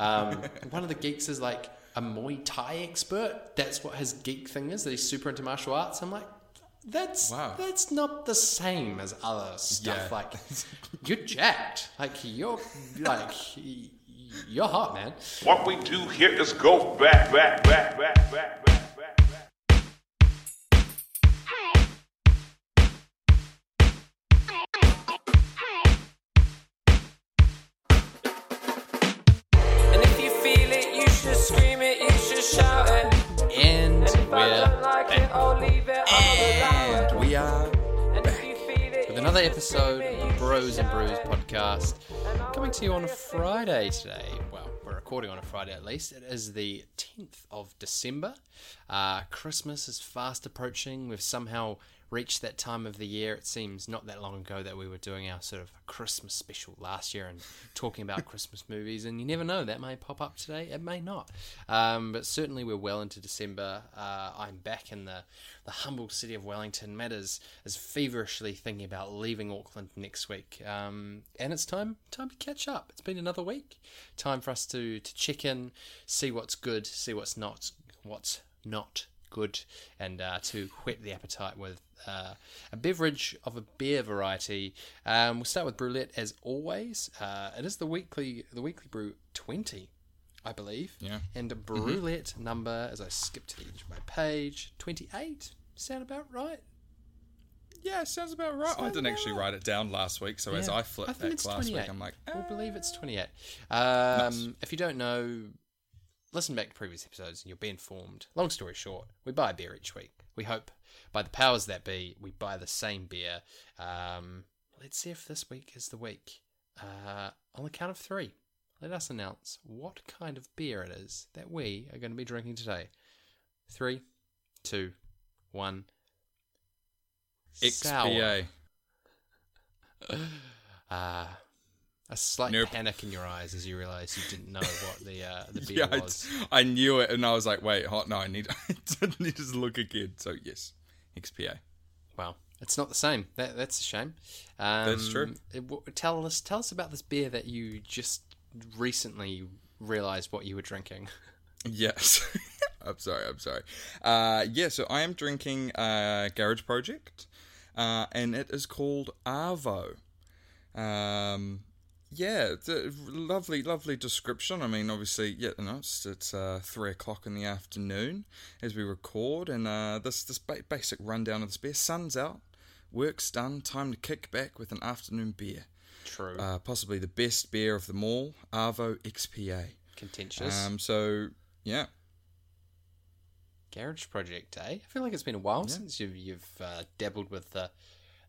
Um, one of the geeks is like a Muay Thai expert. That's what his geek thing is. That he's super into martial arts. I'm like, that's Wow. that's not the same as other stuff. Yeah. Like you're jacked. Like you're like you're hot, man. What we do here is go back, back, back, back, back, back, another episode of you Bros and Brews podcast coming to you on a Friday today. Well, we're recording on a Friday at least. It is the 10th of December. Uh, Christmas is fast approaching. We've somehow reached that time of the year. It seems not that long ago that we were doing our sort of Christmas special last year and talking about Christmas movies. And you never know, that may pop up today, it may not. Um, but certainly we're well into December. Uh, I'm back in the, the humble city of Wellington. Matt is, is feverishly thinking about leaving Auckland next week. Um, and it's time time to catch up. It's been another week. Time for us to, to check in, see what's good, see what's not what's not good, and uh, to whet the appetite with uh, a beverage of a beer variety. Um, we'll start with Brew-lette as always. Uh, it is the weekly the weekly brew twenty. I believe. Yeah. And a Brew-lette number, as I skip to the edge of my page, 28. Sound about right? Yeah, sounds about right. I didn't actually about write it down last week, so as I flipped think back last week, I'm like, we'll "Ah." believe it's 28. Um, If you don't know, listen back to previous episodes and you'll be informed. Long story short, we buy a beer each week. We hope, by the powers that be, we buy the same beer. Um, let's see if this week is the week. Uh, on the count of three, let us announce what kind of beer it is that we are going to be drinking today. Three, two, one. Sour. XPA. Uh, a slight Nope. panic in your eyes as you realise you didn't know what the uh, the beer Yeah, I, was. I knew it, and I was like, wait, hot. No, I need, I need to look again. So yes, XPA. Well, it's not the same. That, that's a shame. Um, That's true. it- w- tell us tell us about this beer that you just recently realised what you were drinking. Yes. I'm sorry, I'm sorry. Uh, yeah, so I am drinking uh, Garage Project, uh, and it is called Arvo. Um, yeah, lovely, lovely description. I mean, obviously, yeah, you know, it's, it's uh, three o'clock in the afternoon as we record, and uh, this this ba- basic rundown of this beer. Sun's out, work's done, time to kick back with an afternoon beer. True. Uh, possibly the best beer of them all, Arvo XPA. Contentious. Um, so yeah, Garage Project, eh? I feel like it's been a while since you've you've uh, dabbled with the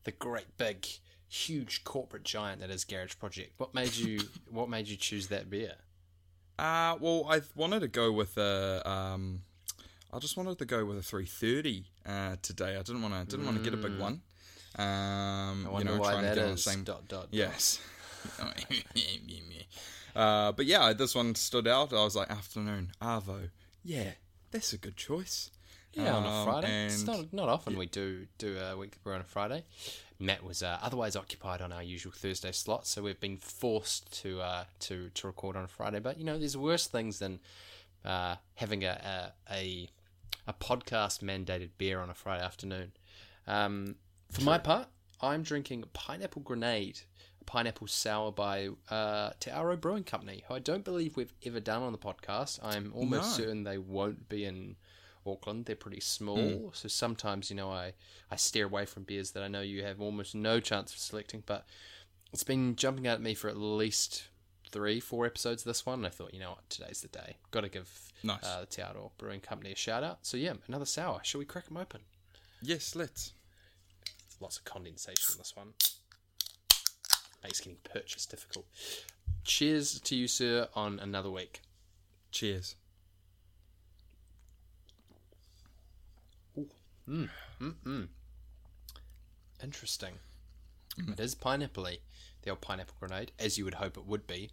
the great big huge corporate giant that is Garage Project. What made you What made you choose that beer? Uh, well, I wanted to go with a. Um, I just wanted to go with a 330 uh, today. I didn't want to. Didn't want to get a big one. Um, Mm. I you wonder know, why trying that to get on the same. Dot dot. dot. Yes. uh, but yeah, this one stood out. I was like, afternoon Arvo. Yeah, that's a good choice. Yeah, on a Um, Friday. It's not not often we do do a weekly brew on a Friday. Matt was uh, otherwise occupied on our usual Thursday slot, so we've been forced to uh, to to record on Friday. But you know, there's worse things than uh, having a, a a a podcast mandated beer on a Friday afternoon. Um, for my part, I'm drinking Pineapple Grenade, a pineapple sour by uh, Te Aro Brewing Company, who I don't believe we've ever done on the podcast. I'm almost No. certain they won't be in Auckland. They're pretty small, so sometimes you know I I steer away from beers that I know you have almost no chance of selecting. But it's been jumping out at me for at least three, four episodes. of This one, and I thought, you know what, today's the day. Got to give Nice. uh, the Te Brewing Company a shout out. So yeah, another sour. Shall we crack them open? Yes, let's. Lots of condensation on this one. Makes getting purchase difficult. Cheers to you, sir, on another week. Cheers. Interesting. It is pineapple The old pineapple grenade, as you would hope it would be.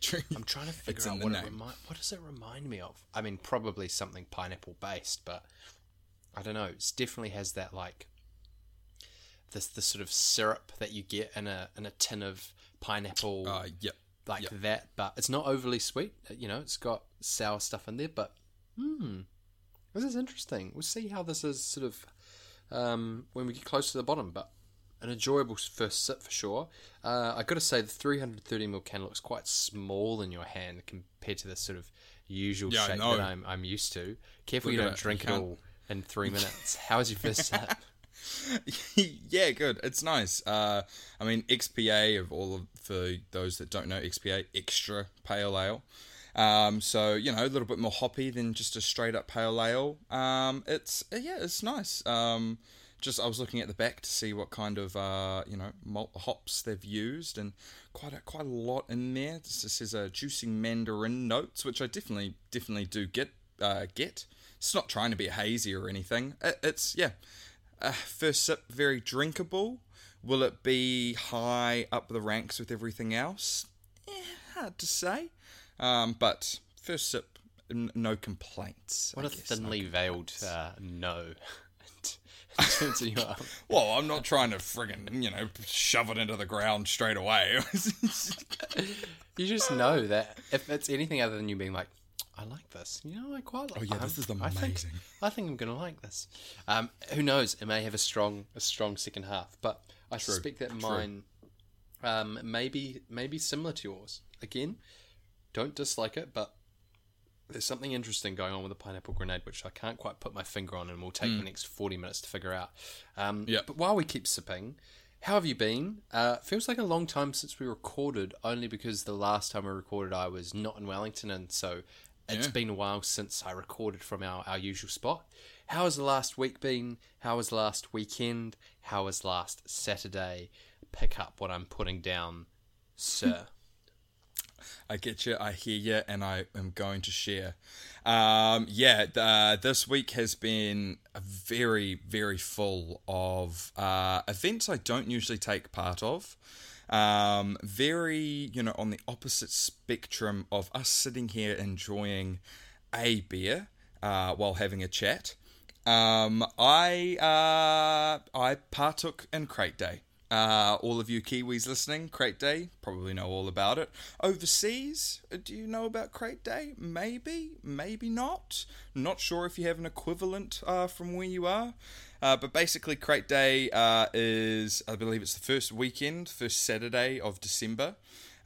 True. I'm trying to figure out what remi- what does it remind me of. I mean, probably something pineapple based, but I don't know. It definitely has that like this the sort of syrup that you get in a in a tin of pineapple, Uh, yep. like that, but it's not overly sweet. You know, it's got sour stuff in there, but hmm, this is interesting. We'll see how this is sort of um, when we get close to the bottom, but an enjoyable first sip for sure. Uh, I got to say, the 330ml can looks quite small in your hand compared to the sort of usual Yeah, shape that I'm, I'm used to. Careful Look you don't it. drink You it all in three minutes. How was your first sip? yeah, good. It's nice. Uh, I mean, XPA of all of for those that don't know, XPA extra pale ale. Um, so you know, a little bit more hoppy than just a straight up pale ale. Um, it's yeah, it's nice. Um, just I was looking at the back to see what kind of uh, you know malt hops they've used, and quite a, quite a lot in there. This, this is a juicing mandarin notes, which I definitely definitely do get uh, get. It's not trying to be hazy or anything. It, it's yeah, uh, first sip very drinkable. Will it be high up the ranks with everything else? Eh, hard to say. Um, but first sip, n- no complaints. What I a guess, no thinly veiled uh, no. in terms of your Well, I'm not trying to friggin' you know shove it into the ground straight away. You just know that if it's anything other than you being like, I like this. You know, I quite like. Oh, yeah, this is I think, amazing. I think I'm gonna like this. Um, who knows? It may have a strong, a strong second half, but I suspect that mine, um, maybe, maybe similar to yours. Again, don't dislike it, but there's something interesting going on with the pineapple grenade, which I can't quite put my finger on, and will take the next 40 minutes to figure out. Um, Yeah. But while we keep sipping, how have you been? Uh, feels like a long time since we recorded, only because the last time we recorded, I was not in Wellington, and so it's Yeah. been a while since I recorded from our, our usual spot. How has the last week been? How was last weekend? How was last Saturday? Pick up what I'm putting down, sir. I get you, I hear you, and I am going to share. Um, yeah, uh, this week has been very, very full of uh, events I don't usually take part of. Um, very, you know, on the opposite spectrum of us sitting here enjoying a beer uh, while having a chat. Um, I uh, I partook in Crate Day. Uh, all of you Kiwis listening, Crate Day, probably know all about it. Overseas, uh, do you know about Crate Day? Maybe, maybe not. Not sure if you have an equivalent uh, from where you are. Uh, but basically, Crate Day uh, is, I believe it's the first weekend, first Saturday of December,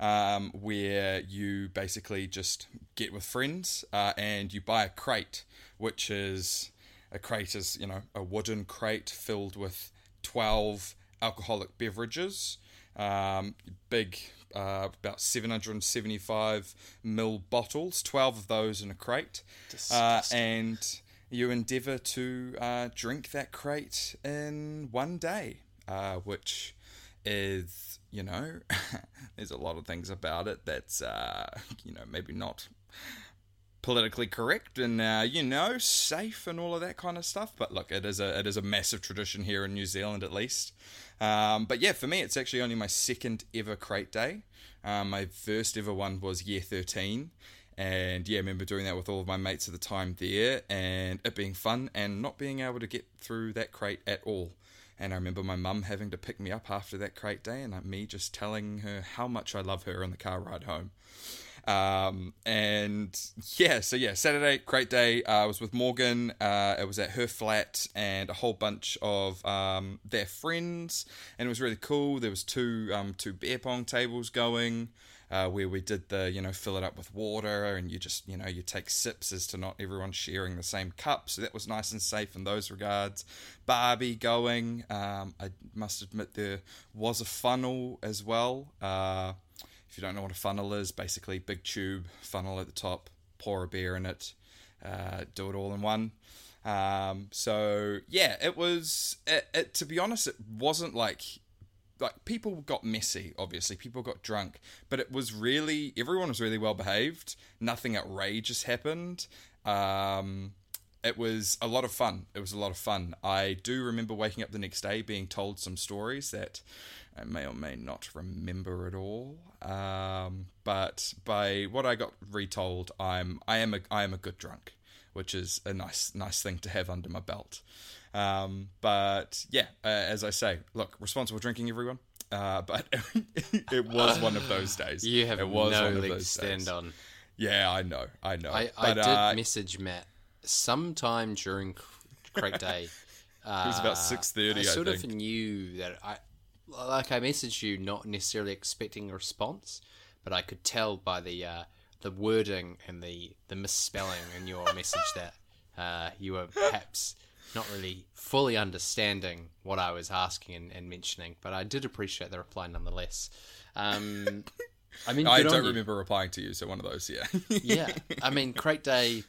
um, where you basically just get with friends uh, and you buy a crate, which is a crate is you know a wooden crate filled with 12 alcoholic beverages. Um, big uh, about 775 mil bottles 12 of those in a crate. Uh, and you endeavor to uh, drink that crate in one day uh, which is you know there's a lot of things about it that's uh, you know maybe not politically correct and uh, you know safe and all of that kind of stuff. But look, it is a it is a massive tradition here in New Zealand at least. Um, but yeah, for me, it's actually only my second ever crate day. Um, my first ever one was year thirteen. And yeah, I remember doing that with all of my mates at the time there, and it being fun and not being able to get through that crate at all. And I remember my mum having to pick me up after that crate day, and uh, me just telling her how much I love her on the car ride home. Um, and yeah, so yeah, Saturday, Crate Day. Uh, I was with Morgan. Uh, it was at her flat and a whole bunch of um, their friends, and it was really cool. There was two um, two beer pong tables going. Uh, where we did the, you know, fill it up with water and you just, you know, you take sips as to not everyone sharing the same cup. So that was nice and safe in those regards. Barbie going. Um, I must admit there was a funnel as well. Uh, if you don't know what a funnel is, basically big tube funnel at the top, pour a beer in it, uh, do it all in one. Um, so yeah, it was. It, it, to be honest, it wasn't like like people got messy. Obviously, people got drunk, but it was really everyone was really well behaved. Nothing outrageous happened. Um, it was a lot of fun. It was a lot of fun. I do remember waking up the next day being told some stories that I may or may not remember at all. Um, but by what I got retold, I'm I am a I am a good drunk, which is a nice nice thing to have under my belt. Um, but yeah, uh, as I say, look, responsible drinking, everyone. uh, but it was one of those days. You have it was no one of leg stand on. Yeah, I know, I know. I, but I did uh, message Matt sometime during Crate Day. Uh, it was about six thirty. I I, sort of knew that I, like, I messaged you not necessarily expecting a response, but I could tell by the uh, the wording and the the misspelling in your message that uh, you were perhaps not really fully understanding what I was asking and, and mentioning. But I did appreciate the reply nonetheless. Um, I mean, I don't remember replying to you, so one of those, yeah. yeah, I mean, Crate Day,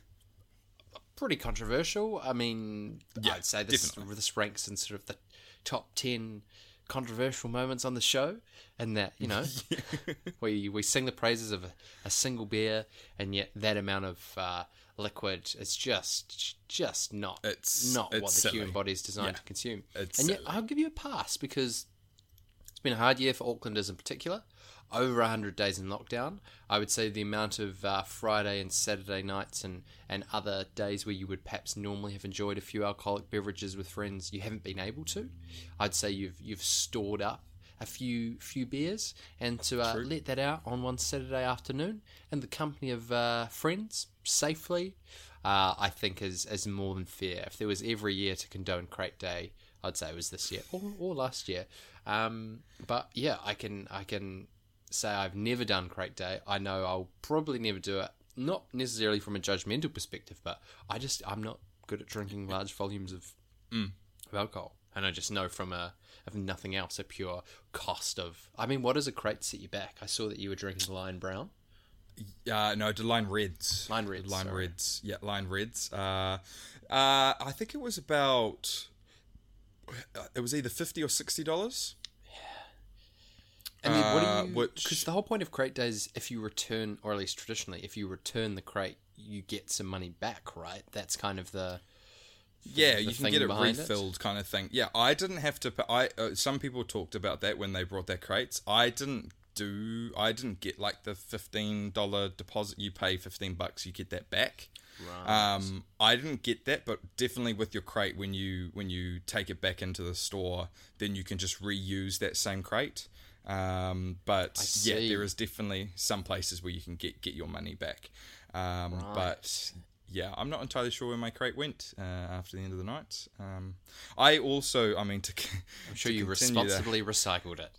pretty controversial. I mean, Yeah, I'd say this definitely. this ranks in sort of the top ten controversial moments on the show, and that you know, we we sing the praises of a, a single beer, and yet that amount of uh, liquid is just just not It's- not what the silly. human body is designed Yeah, to consume. it's and yet, silly. I'll give you a pass because it's been a hard year for Aucklanders in particular. Over 100 days in lockdown. I would say the amount of uh, Friday and Saturday nights and, and other days where you would perhaps normally have enjoyed a few alcoholic beverages with friends, you haven't been able to. I'd say you've you've stored up a few few beers and to uh, let that out on one Saturday afternoon in the company of uh, friends safely, uh, I think is, is more than fair. If there was every year to condone Crate Day, I'd say it was this year or, or last year. Um, but yeah, I can I can say I've never done Crate Day. I know I'll probably never do it. Not necessarily from a judgmental perspective, but I just I'm not good at drinking large volumes of, of alcohol, and I just know from a if nothing else a pure cost of. I mean, what does a crate set you back? I saw that you were drinking Lion Brown. Uh, no, the Lion Reds. Lion Reds, Lion sorry. reds. Yeah, Lion Reds. Uh, uh, I think it was about. It was either fifty or sixty dollars. And then what Uh, do you? which- Because the whole point of crate days, if you return, or at least traditionally, if you return the crate, you get some money back, right? That's kind of the. Yeah, the you can get it behind it? refilled, kind of thing. Yeah, I didn't have to. I uh, some people talked about that when they brought their crates. I didn't do. I didn't get like the fifteen dollar deposit. You pay fifteen bucks, you get that back. Right. Um, I didn't get that, but definitely with your crate, when you when you take it back into the store, then you can just reuse that same crate. Um, but yeah, there is definitely some places where you can get get your money back. Um, But yeah, I'm not entirely sure where my crate went uh, after the end of the night. Um, I also, I mean, to I'm sure you responsibly recycled it.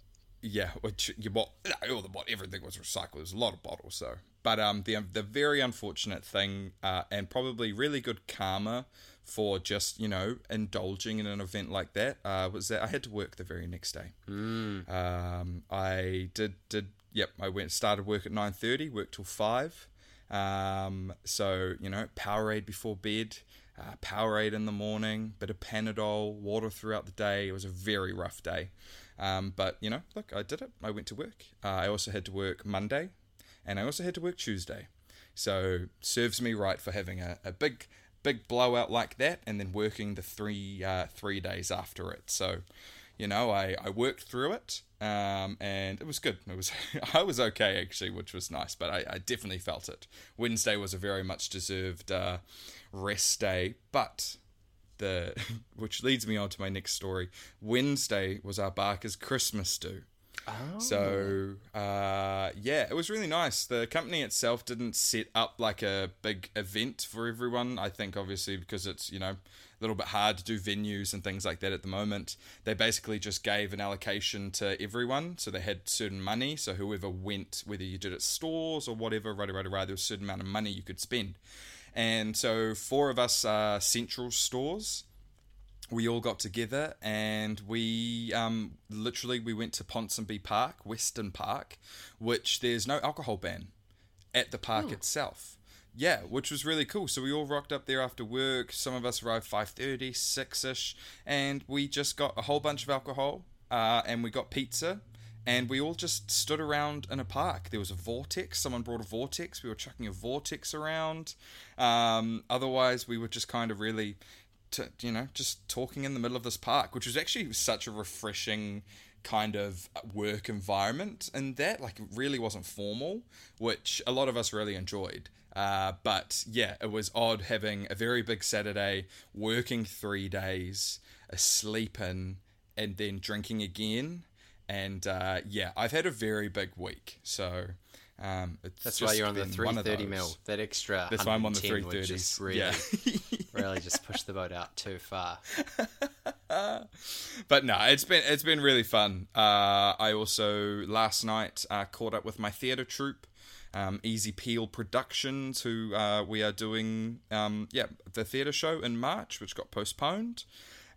yeah, which you bought all the bot everything was recycled. There's a lot of bottles, so. But um, the the very unfortunate thing, uh, and probably really good karma for just you know indulging in an event like that, uh, was that I had to work the very next day. Mm. Um, I did did yep. I went started work at nine thirty, worked till five. Um, so you know, Powerade before bed. Uh, Powerade in the morning, bit of Panadol, water throughout the day. It was a very rough day. Um, but you know, look, I did it. I went to work. Uh, I also had to work Monday, and I also had to work Tuesday. So serves me right for having a, a big, big blowout like that, and then working the three uh, three days after it. So, you know, I, I worked through it, um, and it was good. It was I was okay actually, which was nice. But I, I definitely felt it. Wednesday was a very much deserved uh, rest day, but the which leads me on to my next story. Wednesday was our Barker's Christmas do. So uh, yeah, it was really nice. The company itself didn't set up like a big event for everyone. I think obviously because it's you know a little bit hard to do venues and things like that at the moment. They basically just gave an allocation to everyone, so they had certain money. So whoever went, whether you did it stores or whatever, right, right, right, there was a certain amount of money you could spend. And so four of us are central stores we all got together and we um, literally we went to Ponsonby Park, Western Park, which there's no alcohol ban at the park itself. Yeah, which was really cool. So we all rocked up there after work. Some of us arrived 5.30, 6ish, and we just got a whole bunch of alcohol uh, and we got pizza and we all just stood around in a park. There was a vortex. Someone brought a vortex. We were chucking a vortex around. Um, otherwise, we were just kind of really to you know just talking in the middle of this park which was actually such a refreshing kind of work environment. And that like it really wasn't formal which a lot of us really enjoyed. Uh, but yeah it was odd having a very big saturday working three days a sleep in and then drinking again. And uh, yeah, I've had a very big week, so um, it's That's why you're on the been one of 330 mil. That extra That's why I'm on the 110 would just really, Yeah. really just push the boat out too far. but no, it's been it's been really fun. Uh, I also last night uh, caught up with my theatre troupe, um, Easy Peel Productions, who uh, we are doing um, yeah the theatre show in March, which got postponed.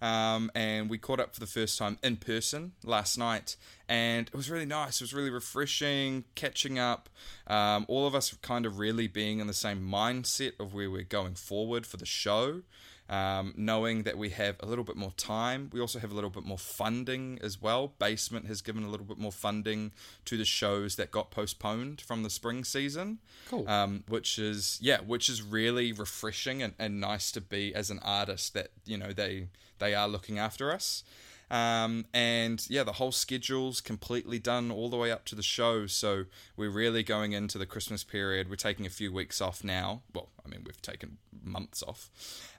Um, and we caught up for the first time in person last night, and it was really nice. It was really refreshing catching up. Um, all of us kind of really being in the same mindset of where we're going forward for the show um, knowing that we have a little bit more time. We also have a little bit more funding as well. Basement has given a little bit more funding to the shows that got postponed from the spring season. Cool. Um, which is yeah, which is really refreshing and, and nice to be as an artist that you know they they are looking after us. Um, and yeah, the whole schedule's completely done all the way up to the show. So we're really going into the Christmas period. We're taking a few weeks off now. Well, I mean, we've taken months off.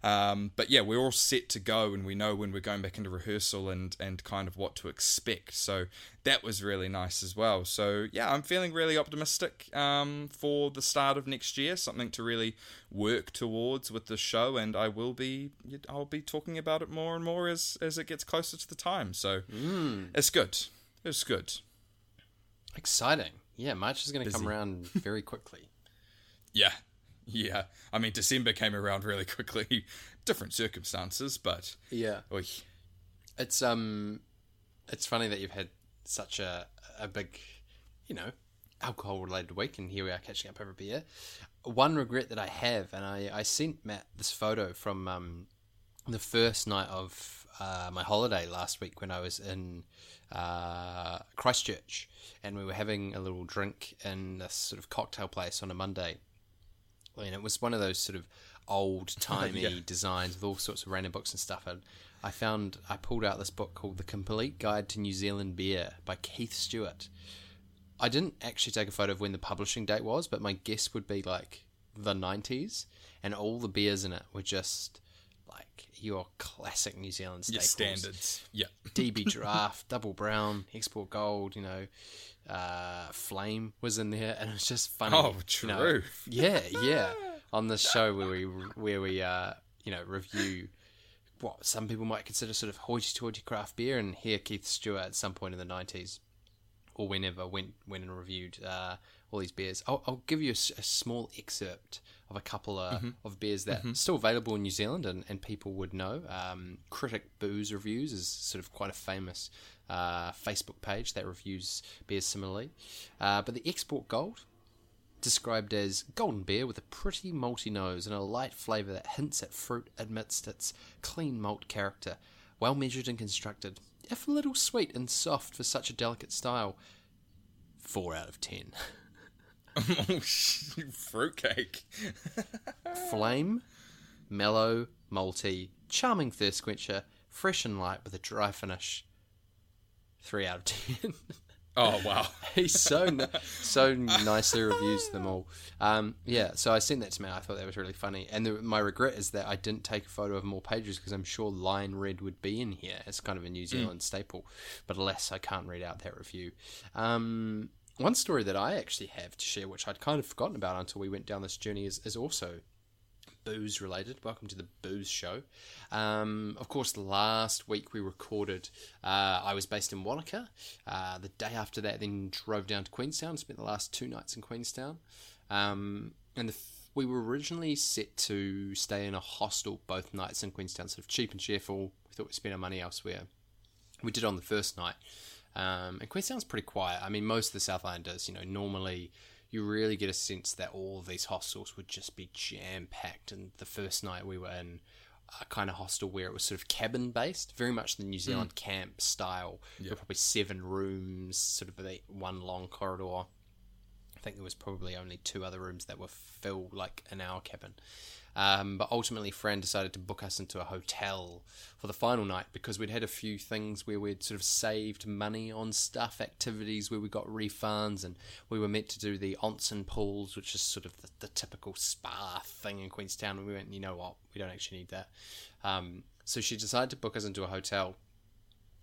Um, but yeah, we're all set to go and we know when we're going back into rehearsal and, and kind of what to expect. So that was really nice as well. So yeah, I'm feeling really optimistic um, for the start of next year. Something to really work towards with the show, and I will be I'll be talking about it more and more as as it gets closer to the time. So it's good. It's good. Exciting. Yeah, March is going to come around very quickly. Yeah, yeah. I mean, December came around really quickly. Different circumstances, but Yeah. oy. It's um, it's funny that you've had such a a big, you know, alcohol related week, and here we are catching up over beer. One regret that I have, and I I sent Matt this photo from um, the first night of uh, my holiday last week when I was in uh, Christchurch, and we were having a little drink in this sort of cocktail place on a Monday. And it was one of those sort of old timey Yeah. designs with all sorts of random books and stuff. And I found I pulled out this book called The Complete Guide to New Zealand Beer by Keith Stewart. I didn't actually take a photo of when the publishing date was, but my guess would be like the 90s, and all the beers in it were just like your classic New Zealand Your standards. Yeah. DB Draft, Double Brown, Export Gold, you know, uh, Flame was in there, and it was just funny. Oh, you know. true. yeah, yeah. On this show where we where we uh, you know review what some people might consider sort of hoity-toity craft beer, and here Keith Stewart at some point in the nineties or whenever went went and reviewed uh, all these beers. I'll, I'll give you a small excerpt of a couple of, of beers that are still available in New Zealand and, and people would know. Um, Critic Booze Reviews is sort of quite a famous uh, Facebook page that reviews beers similarly. Uh, but the Export Gold, described as golden beer with a pretty malty nose and a light flavour that hints at fruit amidst its clean malt character. Well measured and constructed, if a little sweet and soft for such a delicate style. Four out of ten. oh, fruitcake. Flame, mellow, malty, charming thirst quencher, fresh and light with a dry finish. Three out of ten. Oh wow. He's so so nicely reviews them all. Um, yeah, so I sent that to Matt. I thought that was really funny. And the, my regret is that I didn't take a photo of more pages because I'm sure Lion Red would be in here as kind of a New Zealand staple. But alas, I can't read out that review. Um, one story that I actually have to share, which I'd kind of forgotten about until we went down this journey, is, is also booze related. Welcome to the Booze Show. Um, of course, last week we recorded. Uh, I was based in Wanaka. Uh, the day after that, then drove down to Queenstown. Spent the last two nights in Queenstown. Um, and the, we were originally set to stay in a hostel both nights in Queenstown, sort of cheap and cheerful. We thought we'd spend our money elsewhere. We did on the first night. Um, and Queenstown's pretty quiet. I mean, most of the South Islanders, you know, normally you really get a sense that all of these hostels would just be jam packed. And the first night we were in a kind of hostel where it was sort of cabin based, very much the New mm. Zealand camp style. There were probably seven rooms, sort of one long corridor. I think there was probably only two other rooms that were filled like in our cabin. Um, but ultimately, Fran decided to book us into a hotel for the final night because we'd had a few things where we'd sort of saved money on stuff, activities where we got refunds, and we were meant to do the onsen pools, which is sort of the, the typical spa thing in Queenstown. And we went, you know what, we don't actually need that. Um, so she decided to book us into a hotel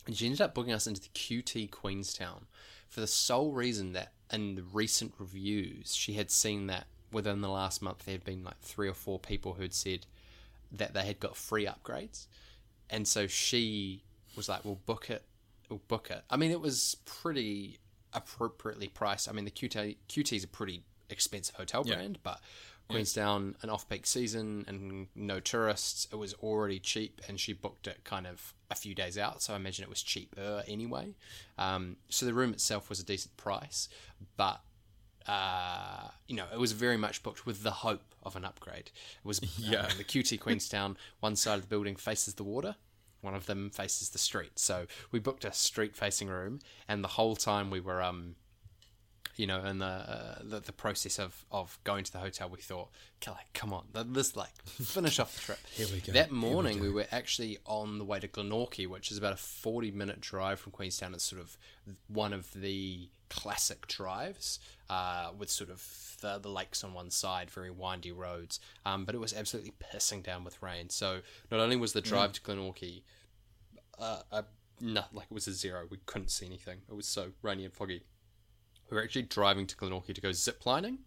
And she ended up booking us into the QT Queenstown for the sole reason that in the recent reviews, she had seen that within the last month there had been like three or four people who'd said that they had got free upgrades. And so she was like, "We'll book it. We'll book it." I mean, it was pretty appropriately priced. I mean, the QT QT is a pretty expensive hotel Yeah. brand, but Queenstown, an off-peak season and no tourists, it was already cheap, and she booked it kind of a few days out, so I imagine it was cheaper anyway. Um, so the room itself was a decent price, but uh, you know, it was very much booked with the hope of an upgrade. It was Yeah. uh, the QT Queenstown. One side of the building faces the water, one of them faces the street. So we booked a street-facing room, and the whole time we were, um, you know, in the, uh, the the process of of going to the hotel, we thought, like, come on, let- let's like finish off the trip." Here we go, That here we morning, go. we, were actually on the way to Glenorchy, which is about a forty-minute drive from Queenstown. It's sort of one of the classic drives uh, with sort of the, the lakes on one side, very windy roads. Um, but it was absolutely pissing down with rain. So not only was the drive to Glenorchy uh, a, no, like it was a zero. We couldn't see anything. It was so rainy and foggy. We were actually driving to Glenorchy to go ziplining.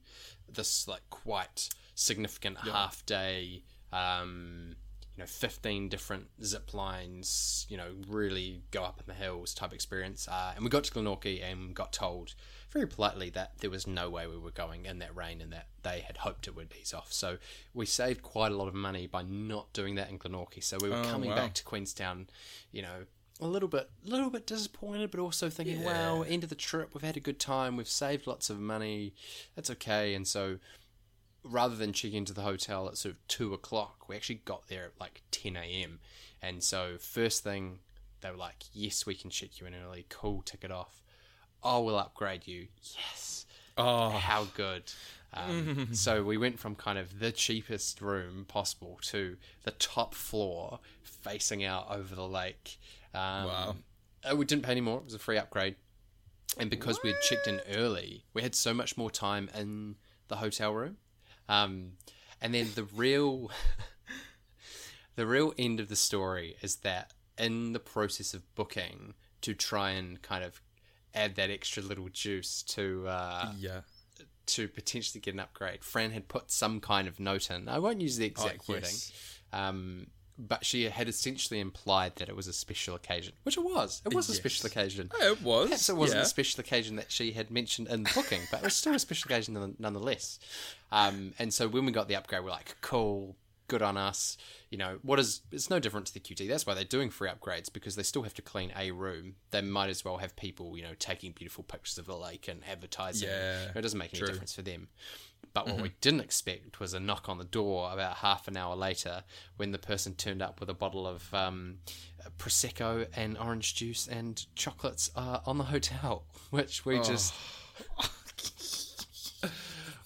This like quite significant half day. Um, you know, fifteen different zip lines. You know, really go up in the hills type experience. Uh, and we got to Glenorchy and got told very politely that there was no way we were going in that rain and that they had hoped it would ease off. So we saved quite a lot of money by not doing that in Glenorchy. So we were Oh, coming wow. back to Queenstown, you know, a little bit, a little bit disappointed, but also thinking, "Wow, end of the trip. We've had a good time. We've saved lots of money. That's okay." And so, rather than check into the hotel at sort of two o'clock, we actually got there at like ten a.m. And so, first thing, they were like, "Yes, we can check you in early. Cool, tick it off. Oh, we'll upgrade you. Yes." Oh, how good. Um, so we went from kind of the cheapest room possible to the top floor facing out over the lake. Um, Wow. uh, We didn't pay any more. It was a free upgrade. And because we had checked in early, we had so much more time in the hotel room. Um, and then the real, the real end of the story is that in the process of booking to try and kind of add that extra little juice to uh, yeah. to potentially get an upgrade. Fran had put some kind of note in. I won't use the exact Oh, wording, um, but she had essentially implied that it was a special occasion, which it was. It was a special occasion. It was. Perhaps it wasn't yeah. a special occasion that she had mentioned in the booking, but it was still a special occasion nonetheless. Um, and so when we got the upgrade, we're like, cool, good on us. You know, what is, it's no different to the QT. That's why they're doing free upgrades because they still have to clean a room. They might as well have people, you know, taking beautiful pictures of the lake and advertising. Yeah, It doesn't make any true. difference for them. But what we didn't expect was a knock on the door about half an hour later when the person turned up with a bottle of um, Prosecco and orange juice and chocolates uh, on the hotel, which we just.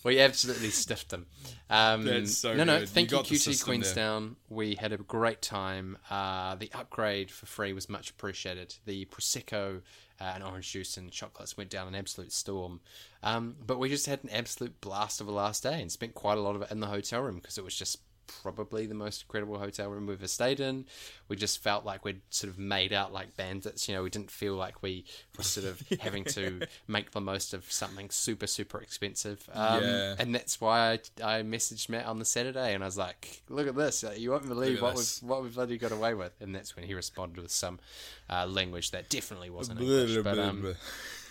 we absolutely stiffed them. Um, That's so no, no, good. thank You you, QT system there. Queenstown. We had a great time. Uh, the upgrade for free was much appreciated. The Prosecco uh, and orange juice and chocolates went down an absolute storm. Um, but we just had an absolute blast of a last day and spent quite a lot of it in the hotel room because it was just probably the most incredible hotel room we've ever stayed in. We just felt like we'd sort of made out like bandits. You know, we didn't feel like we were sort of having to make the most of something super, super expensive. Um, Yeah. And that's why I, I messaged Matt on the Saturday and I was like, look at this. You won't believe what this. we've, what we've bloody got away with. And that's when he responded with some uh, language that definitely wasn't English. But, um,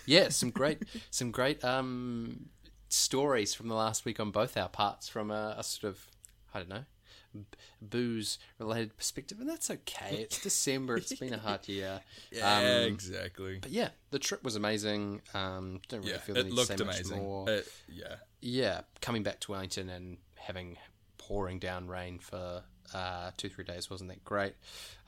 yeah, some great, some great um, stories from the last week on both our parts from a, a sort of, I don't know, booze related perspective, and that's okay. It's December. It's been a hard year. Yeah, Um, exactly. but yeah, the trip was amazing. Um, don't really Yeah, feel the need to say much more. It- yeah. yeah, coming back to Wellington and having pouring down rain for uh, two three days wasn't that great.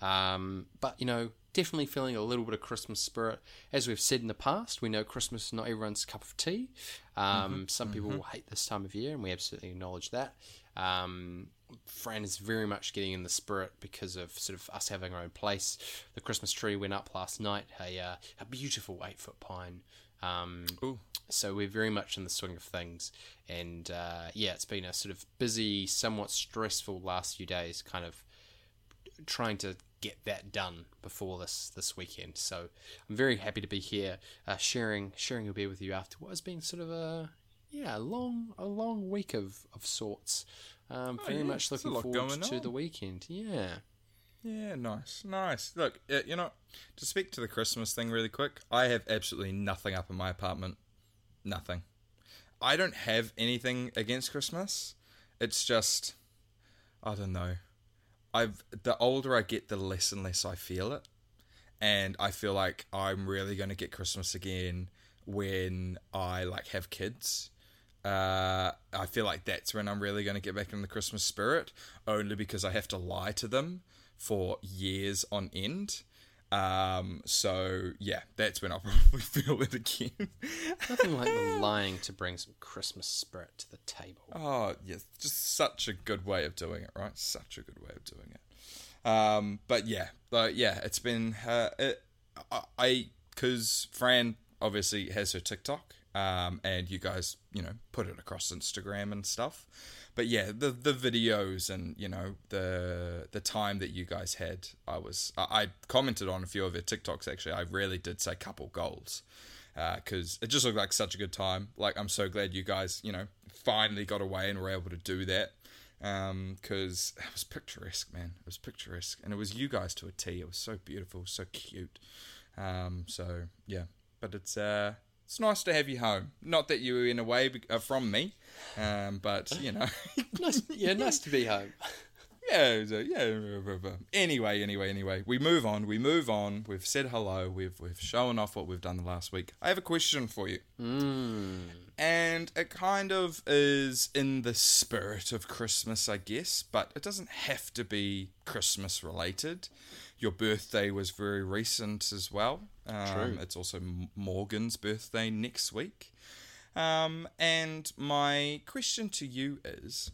Um, but you know, definitely feeling a little bit of Christmas spirit. As we've said in the past, we know Christmas is not everyone's cup of tea. Um, Some people will hate this time of year, and we absolutely acknowledge that. Um, Fran is very much getting in the spirit because of sort of us having our own place. The Christmas tree went up last night, a uh, a beautiful eight foot pine. Um, so we're very much in the swing of things, and uh, yeah, it's been a sort of busy, somewhat stressful last few days, kind of trying to get that done before this this weekend. So I'm very happy to be here, uh, sharing sharing a beer with you after what has been sort of a yeah a long a long week of of sorts. Um, very Oh, yeah, much looking forward to on. the weekend. Yeah. Yeah, nice, nice. Look, you know, to speak to the Christmas thing really quick, I have absolutely nothing up in my apartment. Nothing. I don't have anything against Christmas. It's just, I don't know. I've the older I get, the less and less I feel it, and I feel like I'm really going to get Christmas again when I like have kids. Uh, I feel like that's when I'm really going to get back in the Christmas spirit, only because I have to lie to them for years on end. Um, so yeah, that's when I'll probably feel it again. Nothing like lying to bring some Christmas spirit to the table. oh, yes, just such a good way of doing it, right? Such a good way of doing it. Um, but yeah, but yeah, it's been uh, it, I because Fran obviously has her TikTok, um, and you guys, you know, put it across Instagram and stuff. But yeah, the the videos and you know the the time that you guys had, I was I, I commented on a few of your TikToks actually. I really did say couple goals because it just looked like such a good time. Like I'm so glad you guys, you know, finally got away and were able to do that because it was picturesque, man. It was picturesque, and it was you guys to a T. It was so beautiful, so cute. Um, so yeah, but it's uh, it's nice to have you home. Not that you were in a way uh, from me, um, but you know. Nice, yeah, nice to be home. Yeah, so, yeah. Anyway, anyway, anyway, we move on. We move on. We've said hello. We've we've shown off what we've done the last week. I have a question for you, and it kind of is in the spirit of Christmas, I guess, but it doesn't have to be Christmas related. Your birthday was very recent as well. Um, True. It's also Morgan's birthday next week. Um, and my question to you is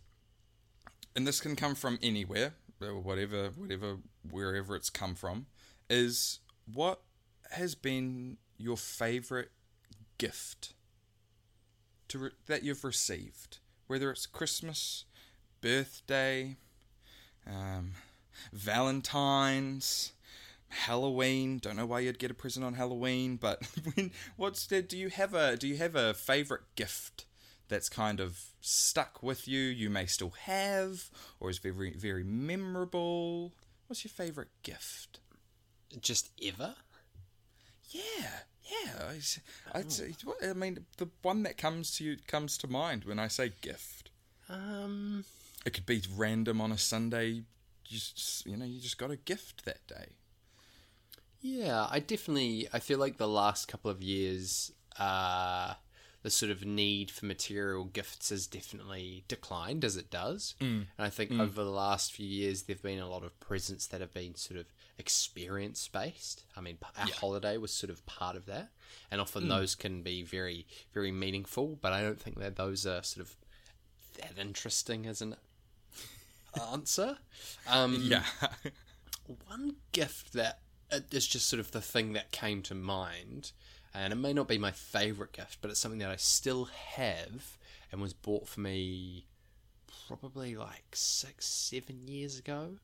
and this can come from anywhere, uh, whatever, whatever, wherever it's come from, is what has been your favorite gift to re- that you've received, whether it's Christmas, birthday, um, Valentine's, Halloween. Don't know why you'd get a present on Halloween, but when what's the, do you have a do you have a favorite gift that's kind of stuck with you? You may still have, or is very very memorable. What's your favorite gift? Just ever? Yeah, yeah. I, I'd say, I mean, the one that comes to you comes to mind when I say gift. Um, It could be random on a Sunday. You just, you know, you just got a gift that day. Yeah, I definitely. I feel like the last couple of years, uh, the sort of need for material gifts has definitely declined as it does. And I think over the last few years, there've been a lot of presents that have been sort of experience based. I mean, our holiday was sort of part of that, and often those can be very, very meaningful. But I don't think that those are sort of that interesting as an answer. Um, Yeah. one gift that it is just sort of the thing that came to mind, and it may not be my favorite gift, but it's something that I still have and was bought for me probably like six, seven years ago.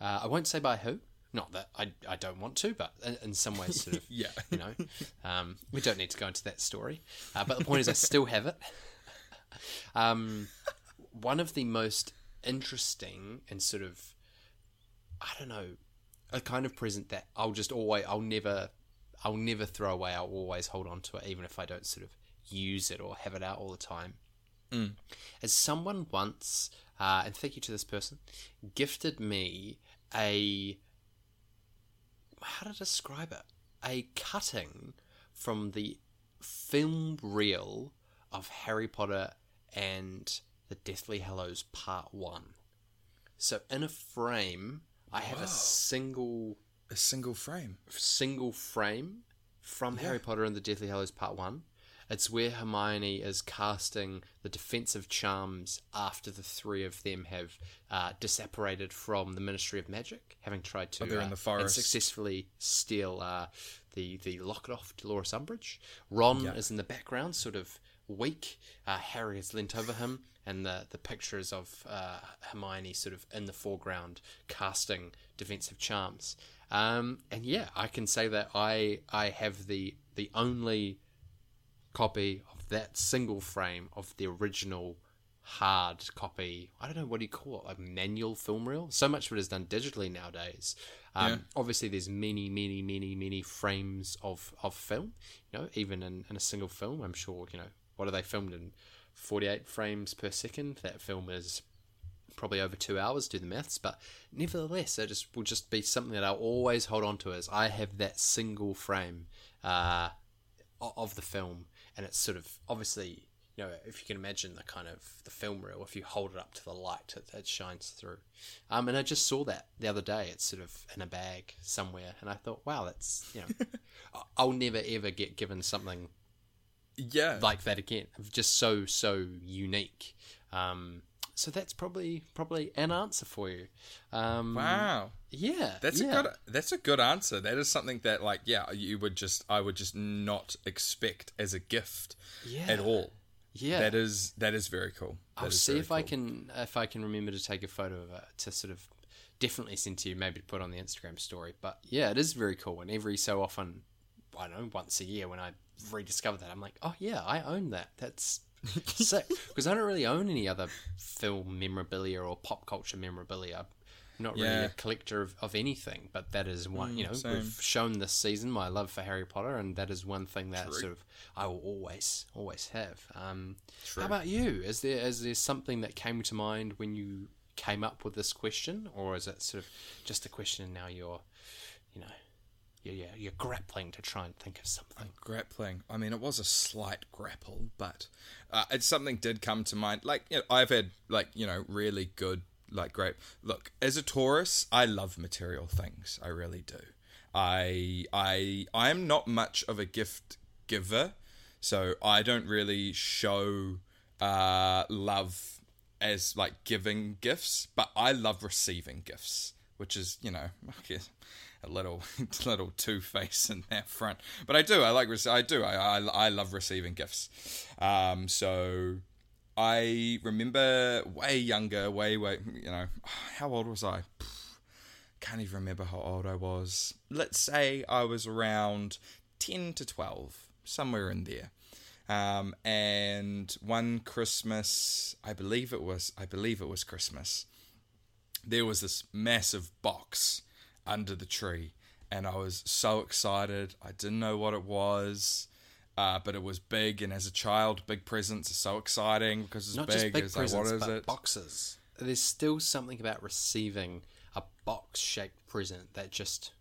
Uh, I won't say by who. Not that I, I don't want to, but in, in some ways, sort of, Yeah. you know, um, we don't need to go into that story. Uh, but the point is, I still have it. Um, one of the most interesting and sort of I don't know, a kind of present that I'll just always, I'll never, I'll never throw away. I'll always hold on to it, even if I don't sort of use it or have it out all the time. As someone once, uh, and thank you to this person, gifted me a, how to describe it, a cutting from the film reel of Harry Potter and the Deathly Hallows Part One. So in a frame, I have a single a single frame. single frame from Harry Potter and the Deathly Hallows Part 1. It's where Hermione is casting the defensive charms after the three of them have uh, disapparated from the Ministry of Magic, having tried to Oh, in uh, the forest. and successfully steal uh, the the locket off Dolores Umbridge. Ron Yeah. is in the background, sort of weak. Uh, Harry has leant over him, and the the pictures of uh, Hermione sort of in the foreground casting defensive charms. Um, and yeah, I can say that I I have the the only copy of that single frame of the original hard copy. I don't know what do you call it, like manual film reel. So much of it is done digitally nowadays. Um, Yeah. Obviously, there's many, many, many, many frames of, of film. You know, even in, in a single film, I'm sure. You know, what are they filmed in? 48 frames per second. That film is probably over two hours. Do the maths, but nevertheless, it just will just be something that I'll always hold on to. Is I have that single frame uh, of the film, and it's sort of obviously you know if you can imagine the kind of the film reel if you hold it up to the light it, it shines through um and i just saw that the other day it's sort of in a bag somewhere and i thought wow that's you know i'll never ever get given something Yeah. like that again just so so unique um so that's probably probably an answer for you um wow. yeah That's yeah. a good. That's a good answer. That is something that, like, yeah, you would just, I would just not expect as a gift Yeah. at all. yeah That is that is very cool. That I'll see if I can if I can remember to take a photo of it to sort of definitely send to you, maybe to put on the Instagram story. But yeah, it is very cool. And every so often, I don't know, once a year when I rediscover that, I'm like, oh yeah, I own that. That's sick because I don't really own any other film memorabilia or pop culture memorabilia. I'm not really Yeah. Mm, a collector of, of anything, but that is one. you know, same. we've shown this season my love for Harry Potter, and that is one thing that True. sort of I will always always have. Um, True. how about you? Is there is there something that came to mind when you came up with this question, or is it sort of just a question and now you're, you know, you're, you're, grappling to try and think of something? grappling. I mean, it was a slight grapple, but uh, it's something did come to mind. Like you know, I've had like you know really good like great look as a Taurus. I love material things. I really do. I I I'm not much of a gift giver, so I don't really show uh, love as like giving gifts, but I love receiving gifts, which is you know I guess a little little two face in that front. But I do I like I do I, I I love receiving gifts. Um, so I remember way younger, way way you know how old was I? Can't even remember how old I was. Let's say I was around ten to twelve, somewhere in there. Um, and one Christmas, I believe it was, I believe it was Christmas. There was this massive box under the tree, and I was so excited. I didn't know what it was, uh, but it was big. And as a child, big presents are so exciting because it's Not big. just big it's like, what is it? boxes. There's still something about receiving a box-shaped present that just,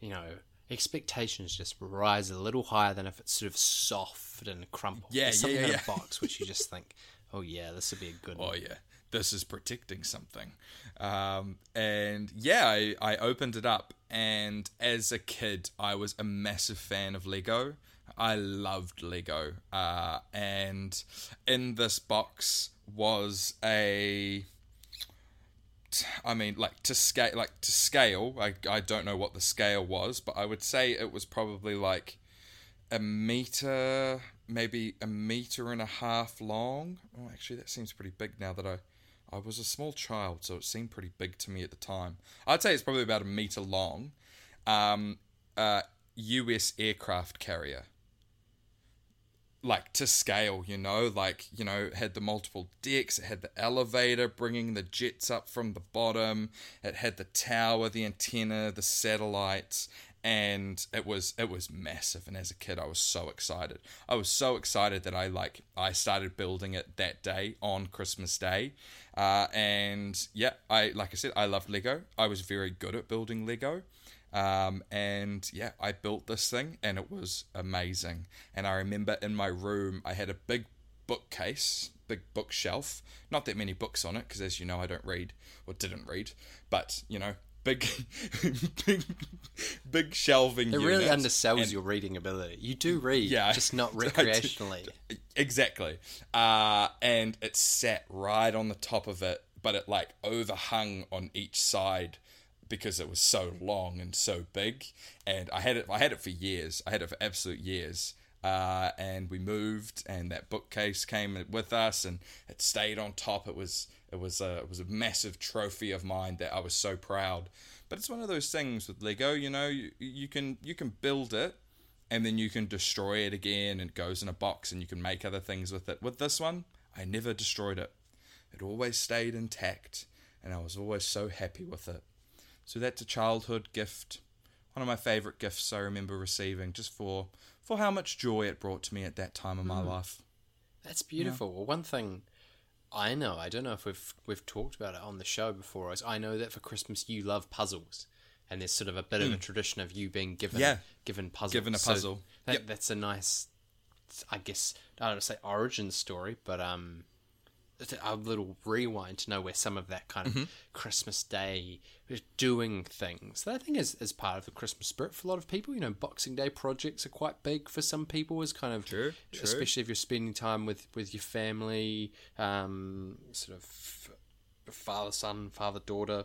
you know, expectations just rise a little higher than if it's sort of soft and crumpled. Yeah, There's yeah, something yeah, in yeah. a box which you just think, oh yeah, this would be a good oh one. yeah this is protecting something um, and yeah I, I opened it up and as a kid i was a massive fan of lego i loved lego uh, and in this box was a I mean, like to scale, like to scale. I I don't know what the scale was, but I would say it was probably like a meter, maybe a meter and a half long. Oh, actually, that seems pretty big now that I, I was a small child, so it seemed pretty big to me at the time. I'd say it's probably about a meter long. Um, uh, U.S. aircraft carrier. Like to scale, you know, like you know, had the multiple decks. It had the elevator bringing the jets up from the bottom. It had the tower, the antenna, the satellites, and it was it was massive and as a kid I was so excited. I was so excited that I like I started building it that day on Christmas Day. Uh, and yeah, I like I said I loved Lego. I was very good at building Lego. Um, and yeah, I built this thing and it was amazing. And I remember in my room I had a big bookcase, big bookshelf. Not that many books on it because as you know I don't read or didn't read, but you know big, big, big shelving. It really undersells And- your reading ability. You do read, Yeah, just not recreationally. Exactly. Uh, and it sat right on the top of it, but it like overhung on each side because it was so long and so big. And I had it I had it for years. I had it for absolute years. uh, and we moved, and that bookcase came with us, and it stayed on top. It was it was a it was a massive trophy of mine that I was so proud. But it's one of those things with Lego, you know, you, you can you can build it, and then you can destroy it again, and it goes in a box, and you can make other things with it. With this one, I never destroyed it. It always stayed intact, and I was always so happy with it. So that's a childhood gift one of my favorite gifts I remember receiving just for for how much joy it brought to me at that time of my hmm. life. That's beautiful. Well, one thing I know, I don't know if we've we've talked about it on the show before, I know that for Christmas you love puzzles, and there's sort of a bit of a tradition of you being given Hmm. Yeah. given puzzles. Given a So puzzle. that, Yep. That's a nice, I guess I don't want to say origin story, but um, a little rewind to know where some of that kind of Mm-hmm. Christmas Day doing things that I think is, is part of the Christmas spirit for a lot of people. You know, Boxing Day projects are quite big for some people. As kind of True, true. especially if you're spending time with with your family, um, sort of father son, father daughter,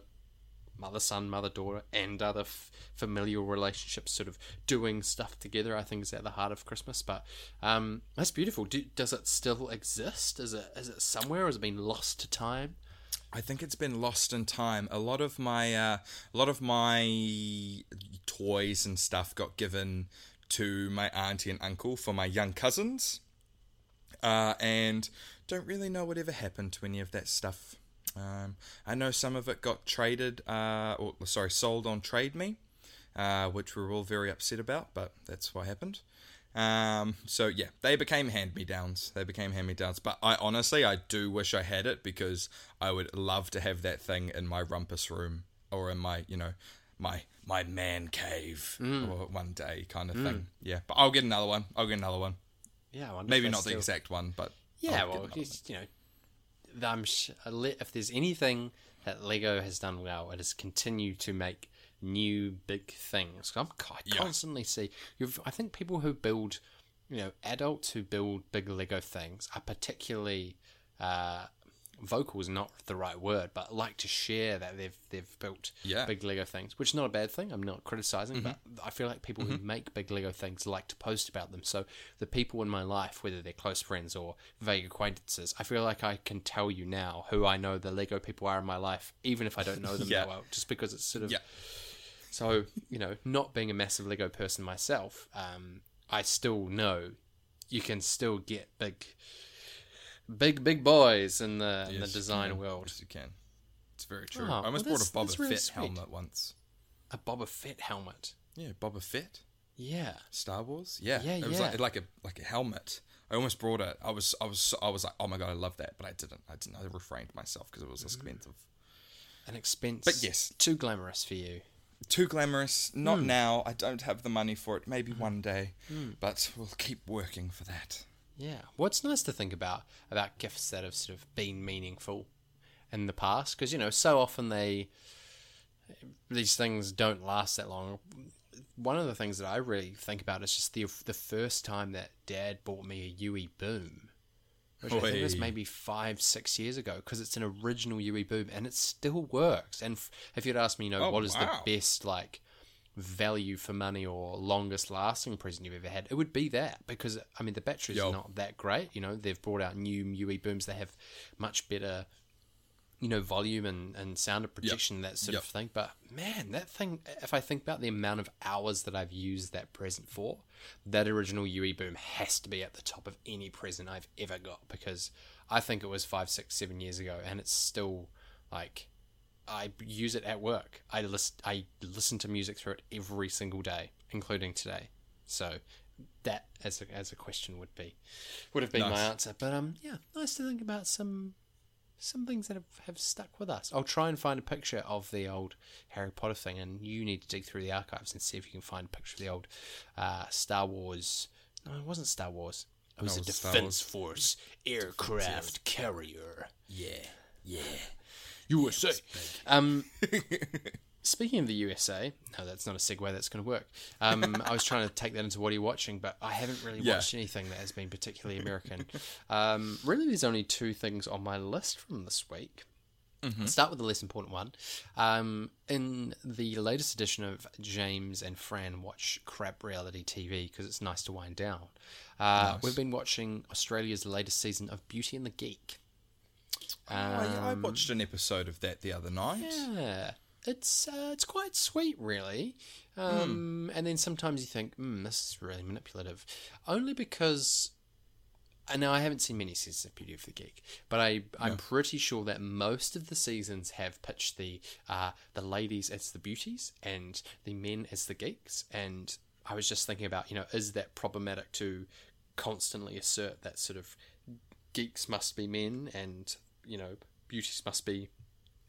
mother son, mother daughter, and other f- familial relationships, sort of doing stuff together. I think is at the heart of Christmas. But um, that's beautiful. Do, does it still exist? Is it is it somewhere? Or has it been lost to time? I think it's been lost in time. A lot of my uh, a lot of my toys and stuff got given to my auntie and uncle for my young cousins, uh, and don't really know whatever happened to any of that stuff. Um, I know some of it got traded, uh, or sorry, sold on Trade Me, uh, which we were all very upset about, but that's what happened. Um, so yeah, they became hand me downs. They became hand me downs. But I honestly, I do wish I had it because I would love to have that thing in my rumpus room or in my, you know, my my man cave or one day kind of thing. Yeah, but I'll get another one. I'll get another one. Yeah, I Maybe not the exact one, but Yeah, I'll well, you know, I'm sh- if there's anything that Lego has done well, it has continued to make new big things. I'm, I Yeah. constantly see. You've, I think people who build, you know, adults who build big Lego things are particularly uh, vocal is not the right word, but like to share that they've they've built Yeah. Mm-hmm. big Lego things, which is not a bad thing. I'm not criticizing, but I feel like people who make big Lego things like to post about them. So the people in my life, whether they're close friends or vague acquaintances, I feel like I can tell you now who I know the Lego people are in my life, even if I don't know them Yeah. that well, just because it's sort of Yeah. so, you know, not being a massive Lego person myself, um, I still know you can still get big, big, big boys in the, in the Yes, you design world. Yes, you can. It's very true. Oh, I almost well, bought a Boba really Fett sweet. helmet once. A Boba Fett helmet. Yeah, Boba Fett. Yeah. Star Wars. Yeah, Yeah, it was yeah. like like a like a helmet. I almost brought it. I was I was I was like, oh my god, I love that, but I didn't. I didn't. I refrained myself because it was mm. expensive. An expense. But yes. Too glamorous for you. Too glamorous. Not Hmm. now. I don't have the money for it. Maybe mm-hmm. one day, hmm. but we'll keep working for that. Yeah. What's nice to think about about gifts that have sort of been meaningful in the past, because you know, so often they these things don't last that long. One of the things that I really think about is just the the first time that Dad bought me a UE Boom, which I think was maybe five six years ago, because it's an original UE Boom and it still works. And f- if you'd ask me, you know, Oh, what is wow. the best like value for money or longest lasting present you've ever had, it would be that because I mean the batteries Yo. not that great. You know, they've brought out new UE booms. They have much better, you know, volume and, and sound projection that sort Yep. of thing. But man, that thing. If I think about the amount of hours that I've used that present for, that original UE boom has to be at the top of any present I've ever got because I think it was five, six, seven years ago, and it's still like I use it at work. I list I listen to music through it every single day, including today. So that as a, as a question would be would have been my answer. But um yeah, nice to think about some some things that have, have stuck with us. I'll try and find a picture of the old Harry Potter thing, and you need to dig through the archives and see if you can find a picture of the old uh, Star Wars. No, it wasn't Star Wars. It was No, a it was Star Defense Force aircraft carrier. Yeah, yeah. USA. Um, speaking of the USA, no, that's not a segue that's going to work. Um, I was trying to take that into what are you watching, but I haven't really Yeah. watched anything that has been particularly American. Um, really, there's only two things on my list from this week. I'll start with the less important one. Um, in the latest edition of James and Fran Watch Crap Reality TV, because it's nice to wind down, uh, we've been watching Australia's latest season of Beauty and the Geek. Oh, yeah, I watched an episode of that the other night. Yeah, it's uh, it's quite sweet, really. Um, And then sometimes you think, mm, this is really manipulative, only because. I know I haven't seen many seasons of Beauty of the Geek, but I I'm pretty sure that most of the seasons have pitched the uh, the ladies as the beauties and the men as the geeks. And I was just thinking about, you know, is that problematic to constantly assert that sort of geeks must be men and you know beauties must be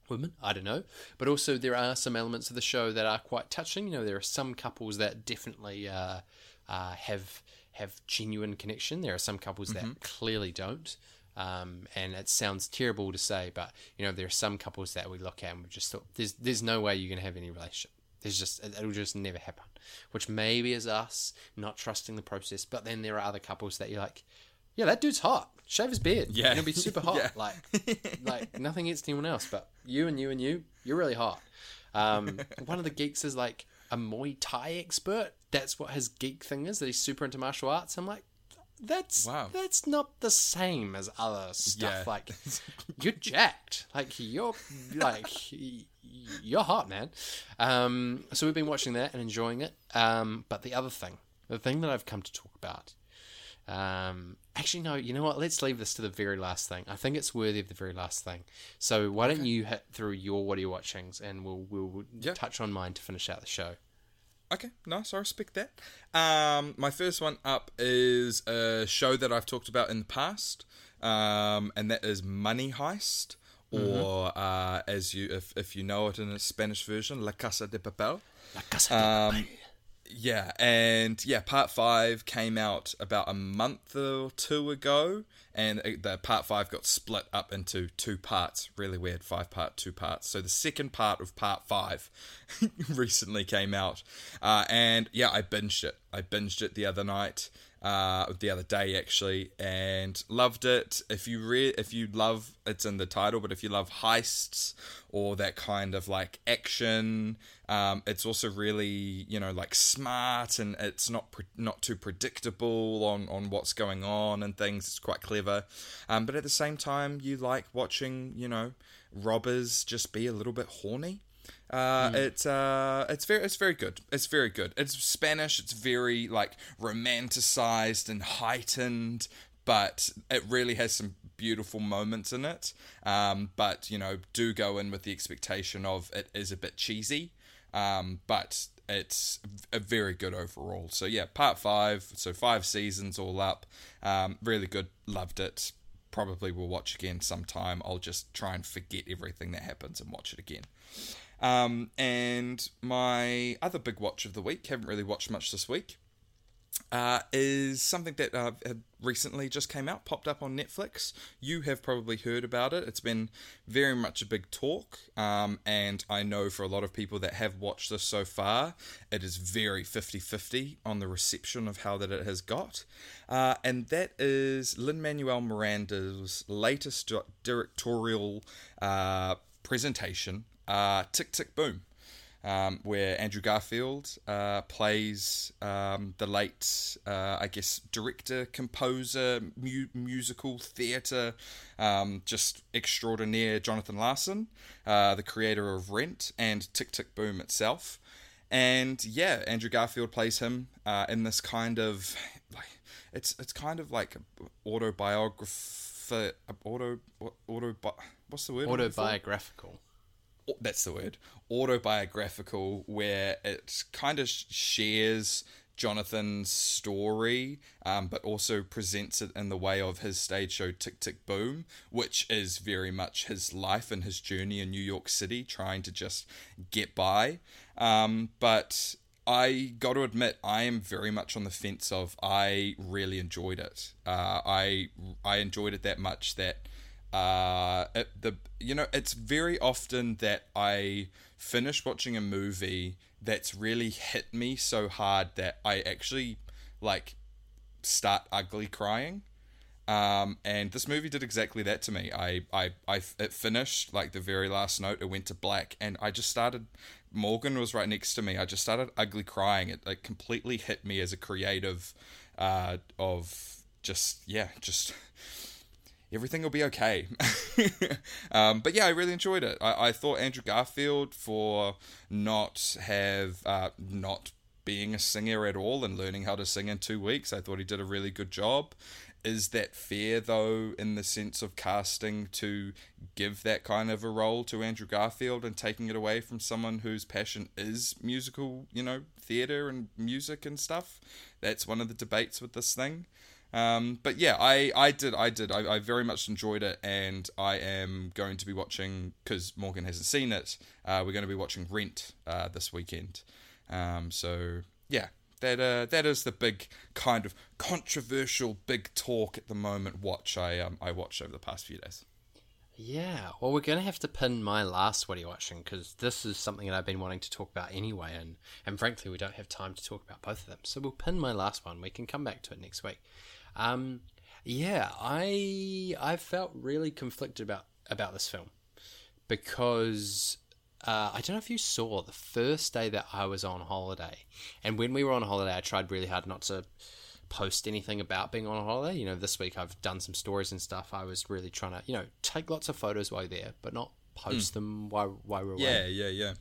women. I don't know, but also there are some elements of the show that are quite touching. You know, there are some couples that definitely uh, uh, have have genuine connection. There are some couples that clearly don't. Um, and it sounds terrible to say, but you know there are some couples that we look at and we just thought there's there's no way you're gonna have any relationship. There's just it'll just never happen. Which maybe is us not trusting the process, but then there are other couples that you're like, yeah, that dude's hot. Shave his beard. Yeah. and he'll be super hot. Yeah. Like, like nothing against anyone else, but you and you and you, you're really hot. Um, one of the geeks is like a Muay Thai expert. That's what his geek thing is. That he's super into martial arts. I'm like, that's Wow. that's not the same as other stuff. Yeah. Like, you're jacked. Like you're like you're hot, man. Um, so we've been watching that and enjoying it. Um, but the other thing, the thing that I've come to talk about. Um, actually, no. You know what? Let's leave this to the very last thing. I think it's worthy of the very last thing. So why don't you hit through your what are you watchings, and we'll we'll Yeah. touch on mine to finish out the show. Okay, nice. I respect that. Um, my first one up is a show that I've talked about in the past, um, and that is Money Heist, or uh, as you, if, if you know it in a Spanish version, La Casa de Papel. La Casa de Um, Papel. Yeah, and yeah, part five came out about a month or two ago, and the part five got split up into two parts. Really weird, five part, two parts. So the second part of part five recently came out, uh, and yeah, I binged it. I binged it the other night, uh, the other day actually, and loved it. If you re- if you love, it's in the title, but if you love heists or that kind of like action, um, it's also really you know like smart and it's not pre- not too predictable on on what's going on and things. It's quite clever, um, but at the same time, you like watching you know robbers just be a little bit horny. Uh, It's uh, it's very it's very good. It's very good. It's Spanish. It's very like romanticized and heightened, but it really has some beautiful moments in it. Um, but you know, do go in with the expectation of it is a bit cheesy. Um, but it's a very good overall. So yeah, part five. So five seasons all up. Um, really good. Loved it. Probably will watch again sometime. I'll just try and forget everything that happens and watch it again. Um, and my other big watch of the week, haven't really watched much this week, uh, is something that uh, recently just came out, popped up on Netflix. You have probably heard about it. It's been very much a big talk, um, and I know for a lot of people that have watched this so far, it is very 50 50 on the reception of how that it has got. Uh, and that is Lin Manuel Miranda's latest directorial uh, presentation, uh, Tick Tick Boom um, where Andrew Garfield uh, plays um, the late, uh, I guess, director, composer, mu- musical theatre, um, just extraordinaire Jonathan Larson, uh, the creator of Rent and Tick Tick Boom itself. And yeah, Andrew Garfield plays him uh, in this kind of like it's it's kind of like autobiography, auto auto what's the word? For? Autobiographical. That's the word autobiographical where it kind of shares jonathan's story um, but also presents it in the way of his stage show tick tick boom which is very much his life and his journey in new york city trying to just get by um, but I got to admit, I am very much on the fence of I really enjoyed it. Uh, I I enjoyed it that much that uh, it, the you know it's very often that I finish watching a movie that's really hit me so hard that I actually like start ugly crying. Um, and this movie did exactly that to me. I, I, I, it finished like the very last note. It went to black, and I just started. Morgan was right next to me. I just started ugly crying. It like completely hit me as a creative, uh, of just yeah, just everything will be okay. um, but yeah, I really enjoyed it. I, I thought Andrew Garfield for not have uh, not being a singer at all and learning how to sing in two weeks. I thought he did a really good job. Is that fair though, in the sense of casting to give that kind of a role to Andrew Garfield and taking it away from someone whose passion is musical, you know, theatre and music and stuff? That's one of the debates with this thing. Um, but yeah, I, I did I did I, I very much enjoyed it, and I am going to be watching because Morgan hasn't seen it. Uh, we're going to be watching Rent uh, this weekend. Um, so yeah, that uh, that is the big kind of controversial big talk at the moment. Watch I um, I watched over the past few days. Yeah, well, we're going to have to pin my last What Are You Watching because this is something that I've been wanting to talk about anyway, and, and frankly, we don't have time to talk about both of them. So we'll pin my last one. We can come back to it next week. Um, yeah, I I felt really conflicted about about this film because uh, I don't know if you saw the first day that I was on holiday, and when we were on holiday, I tried really hard not to post anything about being on holiday. You know, this week I've done some stories and stuff. I was really trying to, you know, take lots of photos while you're there, but not post them while while we're away. Yeah, yeah, yeah.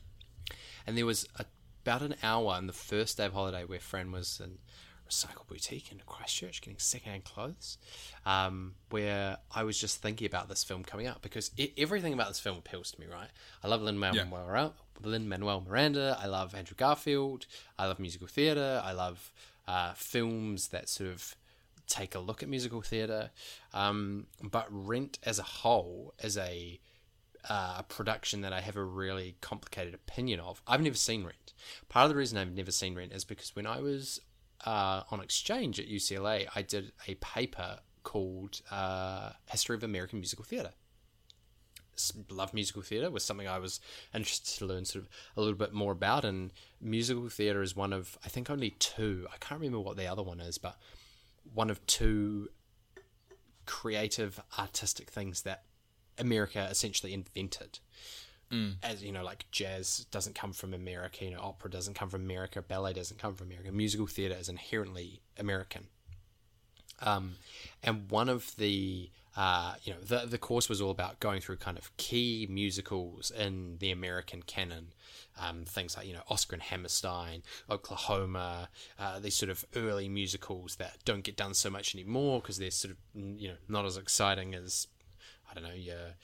And there was a, about an hour on the first day of holiday where Fran was in Recycle Boutique in Christchurch getting secondhand clothes, um, where I was just thinking about this film coming out because e everything about this film appeals to me, right? I love Lin Manuel Lin Manuel Miranda. I love Andrew Garfield. I love musical theatre. I love uh, films that sort of take a look at musical theatre. Um, but Rent as a whole is a uh, production that I have a really complicated opinion of. I've never seen Rent. Part of the reason I've never seen Rent is because when I was uh, on exchange at UCLA, I did a paper called uh, History of American Musical Theatre. Love musical theatre was something I was interested to learn sort of a little bit more about, and musical theatre is one of I think only two. I can't remember what the other one is, but one of two creative artistic things that America essentially invented. Mm. As you know, like jazz doesn't come from America, you know, opera doesn't come from America, ballet doesn't come from America. Musical theatre is inherently American. Um, and one of the uh, you know the the course was all about going through kind of key musicals in the American canon, um, things like you know Oscar and Hammerstein, Oklahoma, uh, these sort of early musicals that don't get done so much anymore because they're sort of you know not as exciting as I don't know your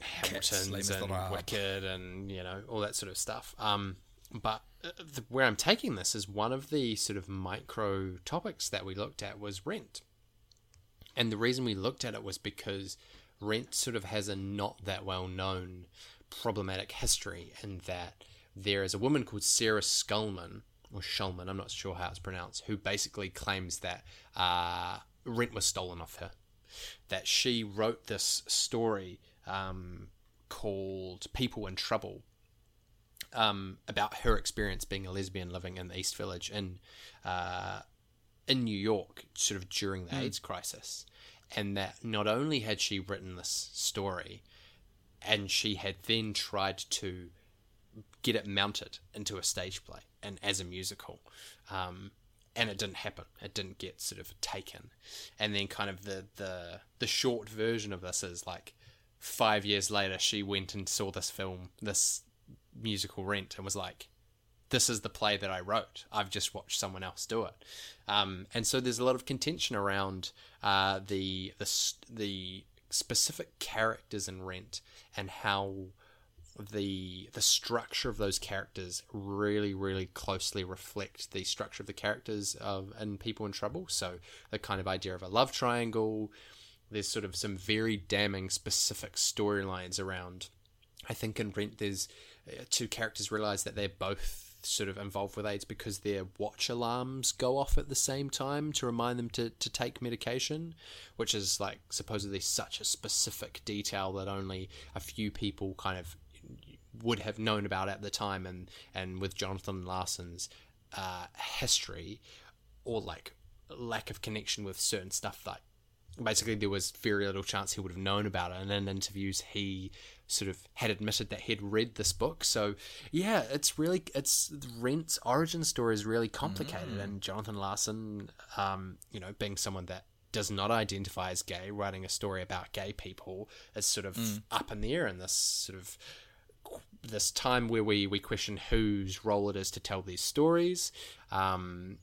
Hamilton's and Wicked and you know all that sort of stuff. Um, but uh, the, where I'm taking this is one of the sort of micro topics that we looked at was rent, and the reason we looked at it was because rent sort of has a not that well known problematic history in that there is a woman called Sarah Scullman or Shulman, I'm not sure how it's pronounced, who basically claims that uh, rent was stolen off her. That she wrote this story um, called People in Trouble um, about her experience being a lesbian living in the East Village in uh, in New York, sort of during the mm. AIDS crisis, and that not only had she written this story, and she had then tried to get it mounted into a stage play and as a musical. Um, and it didn't happen. It didn't get sort of taken. And then kind of the, the the short version of this is like five years later, she went and saw this film, this musical Rent, and was like, "This is the play that I wrote. I've just watched someone else do it." Um, and so there's a lot of contention around uh, the the the specific characters in Rent and how the the structure of those characters really really closely reflect the structure of the characters of in People in Trouble. So the kind of idea of a love triangle, there's sort of some very damning specific storylines around. I think in Rent, there's uh, two characters realize that they're both sort of involved with AIDS because their watch alarms go off at the same time to remind them to, to take medication, which is like supposedly such a specific detail that only a few people kind of would have known about at the time. And, and with Jonathan Larson's uh, history or like lack of connection with certain stuff like basically there was very little chance he would have known about it. And in interviews, he sort of had admitted that he'd read this book. So yeah, it's really it's Rent's origin story is really complicated, and Jonathan Larson, um, you know, being someone that does not identify as gay, writing a story about gay people is sort of up in the air in this sort of this time where we, we question whose role it is to tell these stories, um,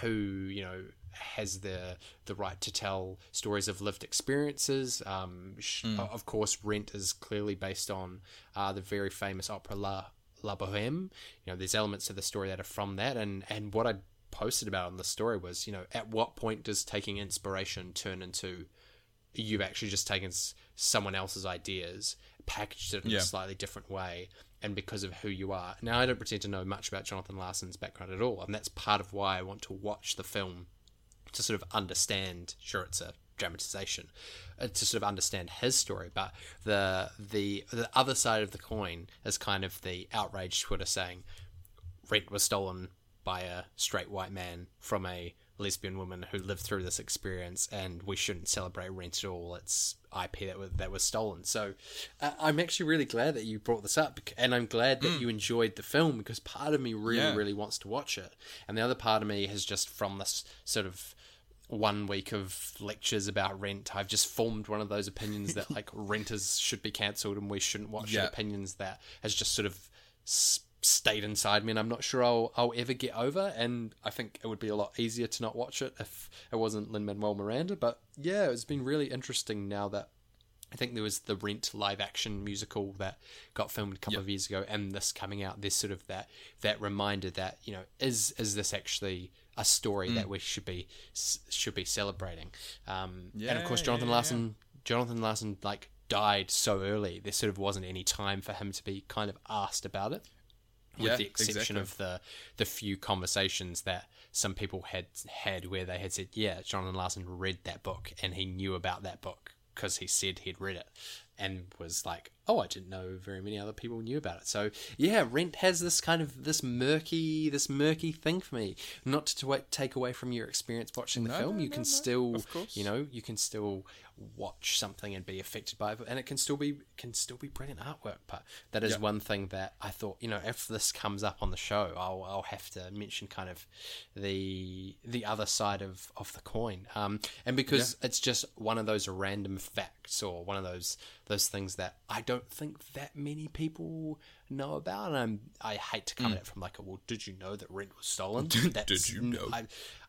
who you know has the the right to tell stories of lived experiences. Um, sh- Of course, Rent is clearly based on uh, the very famous opera La La Boheme. You know, there's elements of the story that are from that, and and what I posted about on the story was, you know, at what point does taking inspiration turn into you've actually just taken s- someone else's ideas, packaged it in Yeah. a slightly different way, and because of who you are. Now, I don't pretend to know much about Jonathan Larson's background at all, and that's part of why I want to watch the film to sort of understand. Sure, it's a dramatization uh, to sort of understand his story, but the the the other side of the coin is kind of the outraged Twitter saying rent was stolen by a straight white man from a lesbian woman who lived through this experience, and we shouldn't celebrate rent at all. It's IP that was that was stolen. So uh, I'm actually really glad that you brought this up, and I'm glad that you enjoyed the film because part of me really, Yeah. really wants to watch it, and the other part of me has just from this sort of one week of lectures about rent i've just formed one of those opinions that like renters should be cancelled and we shouldn't watch Yeah. opinions that has just sort of stayed inside me and i'm not sure I'll, I'll ever get over and i think it would be a lot easier to not watch it if it wasn't lin manuel miranda but yeah it's been really interesting now that I think there was the Rent live action musical that got filmed a couple of years ago, and this coming out. There's sort of that that reminder that you know is is this actually a story Mm. that we should be should be celebrating? Um, and of course, Jonathan yeah, yeah. Larson, Jonathan Larson, like died so early. There sort of wasn't any time for him to be kind of asked about it with Yeah, the exception exactly. of the the few conversations that some people had had where they had said, "Yeah, Jonathan Larson read that book and he knew about that book because he said he'd read it," and was like, "Oh, I didn't know very many other people knew about it." So yeah, Rent has this kind of this murky this murky thing for me. Not to take away from your experience watching the No, film, no, you no, can still, you know, you can still watch something and be affected by it, and it can still be can still be brilliant artwork. But that is Yeah. one thing that I thought, you know, if this comes up on the show, I'll I'll have to mention kind of the the other side of of the coin, um, and because it's just one of those random facts or one of those those things that I don't think that many people know about, and I'm, I hate to come at it from like, a, well, did you know that rent was stolen? That's you know? I,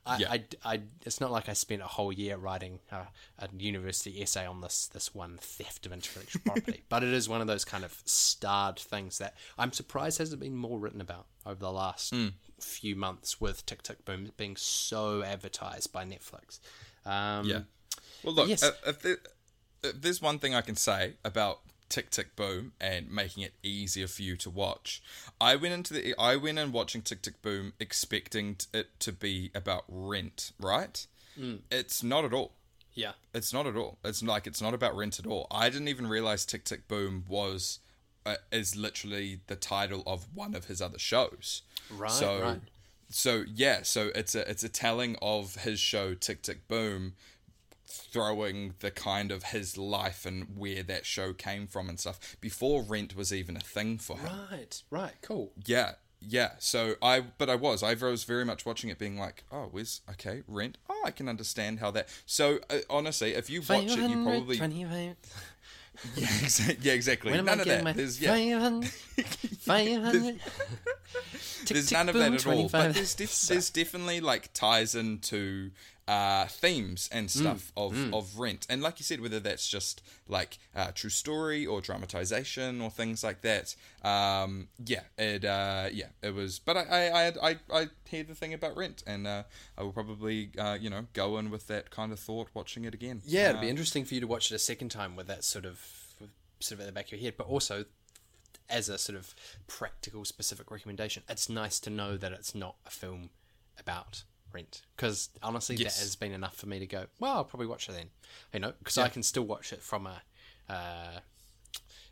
I, Yeah. I, I- it's not like I spent a whole year writing a, a university essay on this this one theft of intellectual property, but it is one of those kind of starred things that I'm surprised hasn't been more written about over the last Hmm. few months with Tick Tick Boom being so advertised by Netflix. Um, Yeah. Well, look, yes. if, if, there, there's one thing I can say about Tick Tick Boom and making it easier for you to watch, I went into the I went in watching Tick Tick Boom expecting it to be about rent, right? Mm. It's not at all. yeah, It's not at all. It's like it's not about rent at all. I didn't even realize Tick Tick Boom was uh, is literally the title of one of his other shows. Right, So, right. so yeah. So it's a it's a telling of his show Tick Tick Boom, throwing the kind of his life and where that show came from and stuff before Rent was even a thing for him. right, right, cool. Yeah, yeah. So I, but I was, I was very much watching it, being like, oh, where's okay, Rent. Oh, I can understand how that. So uh, honestly, if you watch it, you probably 525. yeah, exa- yeah, exactly. When None of that. There's yeah, 500? 500? Tick, there's tick, none of boom, that at all. But there's def- there's definitely like ties into uh, themes and stuff of of Rent, and like you said, whether that's just like uh, true story or dramatization or things like that. Um, yeah, it uh, yeah, it was. But I I, I I I hear the thing about Rent, and uh, I will probably uh, you know go in with that kind of thought watching it again. Yeah, it'd be Uh, interesting for you to watch it a second time with that sort of sort of at the back of your head, but also as a sort of practical, specific recommendation, it's nice to know that it's not a film about rent. Because honestly, Yes. that has been enough for me to go. Well, I'll probably watch it then. You know, because I can still watch it from a. Uh,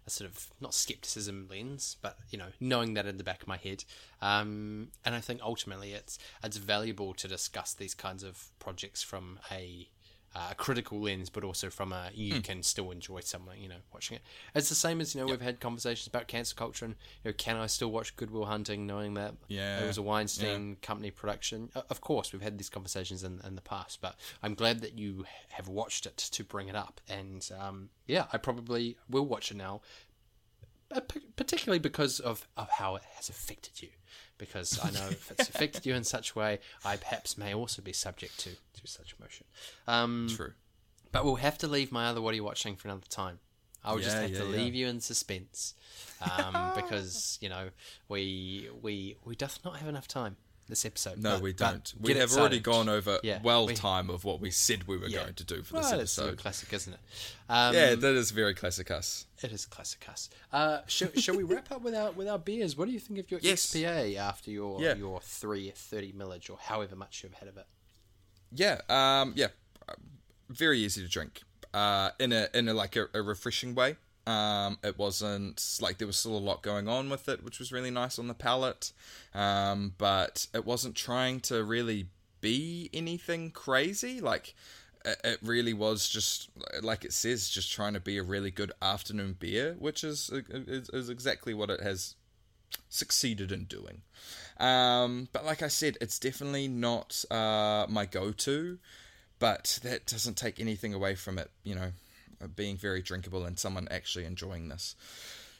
a sort of not skepticism lens, but you know, knowing that in the back of my head, um, and I think ultimately it's it's valuable to discuss these kinds of projects from a uh, a critical lens, but also from a you can still enjoy something, you know, watching it. It's the same as you know we've had conversations about cancel culture and you know, can I still watch Good Will Hunting, knowing that Yeah, it was a Weinstein company production? Of course, we've had these conversations in in the past, but I'm glad that you have watched it to bring it up, and um, yeah, I probably will watch it now particularly because of, of how it has affected you. Because I know if it's affected you in such a way, I perhaps may also be subject to, to such emotion. Um, True. but we'll have to leave my other What Are You Watching for another time. I'll just Yeah, have to yeah, yeah. leave you in suspense um, because you know we we we doth not have enough time this episode. No, But- we don't. We have already gone over Yeah, well we- time of what we said we were Yeah. going to do for this Well, of episode. classic, isn't it? Um, yeah, that is very classic us. It is classic us. Uh, shall, shall we wrap up with our with our beers? What do you think of your Yes. XPA after your Yeah. your three thirty millage or however much you've had of it? Yeah, um, yeah, very easy to drink. Uh, in a in a like a, a refreshing way. Um, it wasn't like there was still a lot going on with it, which was really nice on the palate. Um, but it wasn't trying to really be anything crazy. Like it, it really was just like it says, just trying to be a really good afternoon beer, which is is, is exactly what it has succeeded in doing. Um, but like I said, it's definitely not uh, my go-to. But that doesn't take anything away from it, you know, being very drinkable and someone actually enjoying this.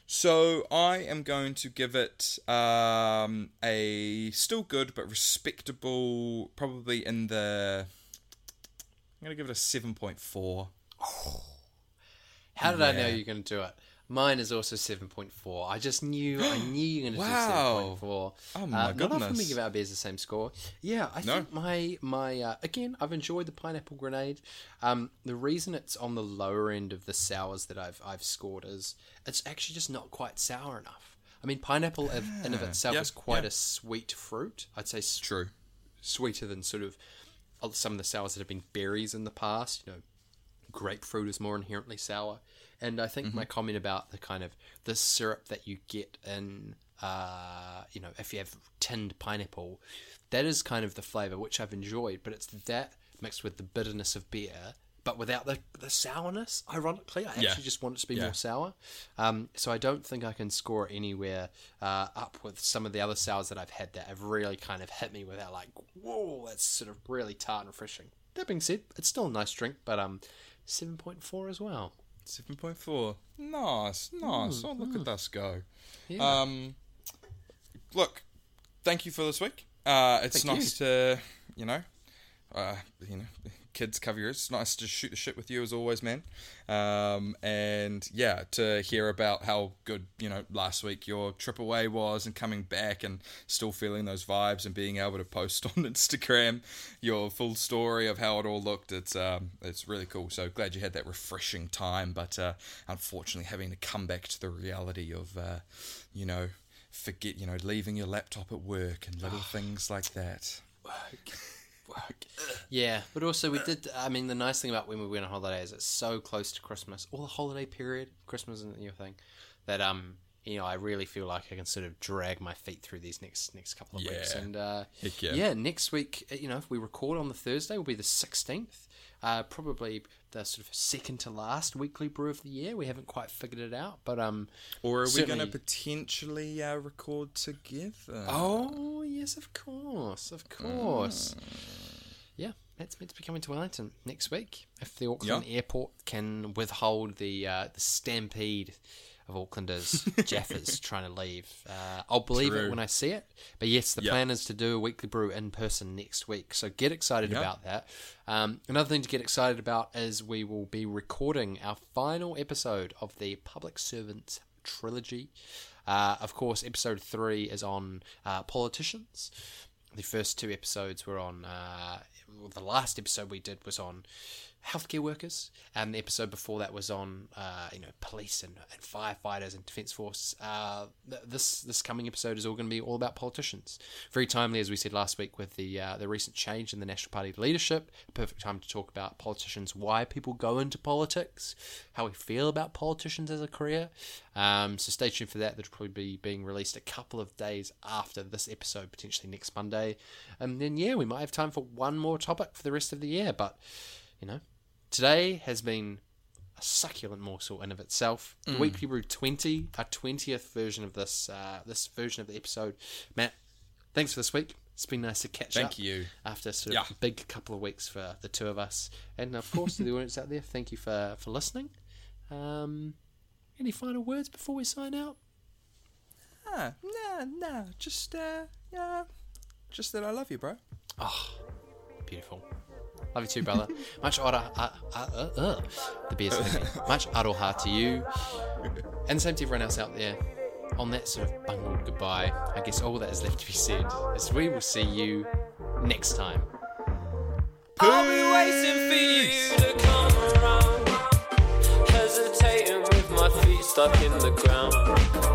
So I am going to give it um, a still good but respectable, probably in the. I'm going to give it a seven point four. How did I know you're going to do it? Mine is also seven point four. I just knew I knew you were going to do seven point four. Oh my uh, Not often we goodness. give our beers the same score. Yeah, I No. think my my uh, again I've enjoyed the pineapple grenade. Um, the reason it's on the lower end of the sours that I've I've scored is it's actually just not quite sour enough. I mean, pineapple in in of itself yeah, is quite yeah. a sweet fruit. I'd say s- True. sweeter than sort of of some of the sours that have been berries in the past. You know, grapefruit is more inherently sour, and I think my comment about the kind of the syrup that you get in, uh, you know, if you have tinned pineapple, that is kind of the flavor which I've enjoyed. But it's that mixed with the bitterness of beer. But without the, the sourness, ironically, I actually Yeah. just want it to be Yeah. more sour. Um, so I don't think I can score anywhere uh, up with some of the other sours that I've had that have really kind of hit me with that like, whoa, that's sort of really tart and refreshing. That being said, it's still a nice drink, but um, seven point four as well. Seven point four. Nice, nice. oh, look at us go. Yeah. Um, look, thank you for this week. Uh, it's Thank nice to, you know, uh, you know, kids cover yours. It's nice to shoot the shit with you as always, man. Um, and yeah, to hear about how good, you know, last week your trip away was and coming back and still feeling those vibes and being able to post on Instagram your full story of how it all looked. It's um, it's really cool. So glad you had that refreshing time, but uh, unfortunately having to come back to the reality of, uh, you know, forget, you know, leaving your laptop at work and little things like that. Yeah, but also we did. I mean, the nice thing about when we went on holiday is it's so close to Christmas, or the holiday period. Christmas isn't your thing. That um, you know, I really feel like I can sort of drag my feet through these next next couple of weeks. And uh, Heck yeah. next week, you know, if we record on the Thursday, will be the sixteenth. Uh, probably the sort of second to last weekly brew of the year. We haven't quite figured it out, but um, Or are we going to potentially uh, record together? Oh yes, of course, of course. Yeah, that's meant to be coming to Wellington next week. If the Auckland airport can withhold the uh, the stampede of Aucklanders, Jaffers trying to leave, uh, I'll believe it when I see it. But yes, the Yep. plan is to do a weekly brew in person next week. So get excited Yep. about that. Um, another thing to get excited about is we will be recording our final episode of the Public Servants trilogy. Uh, of course, episode three is on uh, politicians. The first two episodes were on. Uh, well, the last episode we did was on healthcare workers, and the episode before that was on uh, you know police and, and firefighters and defence force. Uh, th- this this coming episode is all going to be all about politicians. Very timely, as we said last week, with the uh, the recent change in the National Party leadership. Perfect time to talk about politicians, why people go into politics, how we feel about politicians as a career. Um, so stay tuned for that. That'll probably be being released a couple of days after this episode, potentially next Monday. And then yeah, we might have time for one more topic for the rest of the year, but you know, today has been a succulent morsel in of itself. The Weekly Brew 20, our 20th version of this uh, this version of the episode. Matt, thanks for this week. It's been nice to catch Thank up. you. After sort Yeah. of a big couple of weeks for the two of us. And of course, to the audience out there, thank you for, for listening. Um, any final words before we sign out? Ah, nah, nah. Just, uh, yeah. Just that I love you, bro. Oh, Beautiful. Love you too, brother. Much ora, uh, uh, uh, uh. the beer's hitting. Much aroha to you, and the same to everyone else out there. On that sort of bungled goodbye, I guess all that is left to be said is we will see you next time. I'll be waiting for you to come around. Hesitating with my feet stuck in the ground.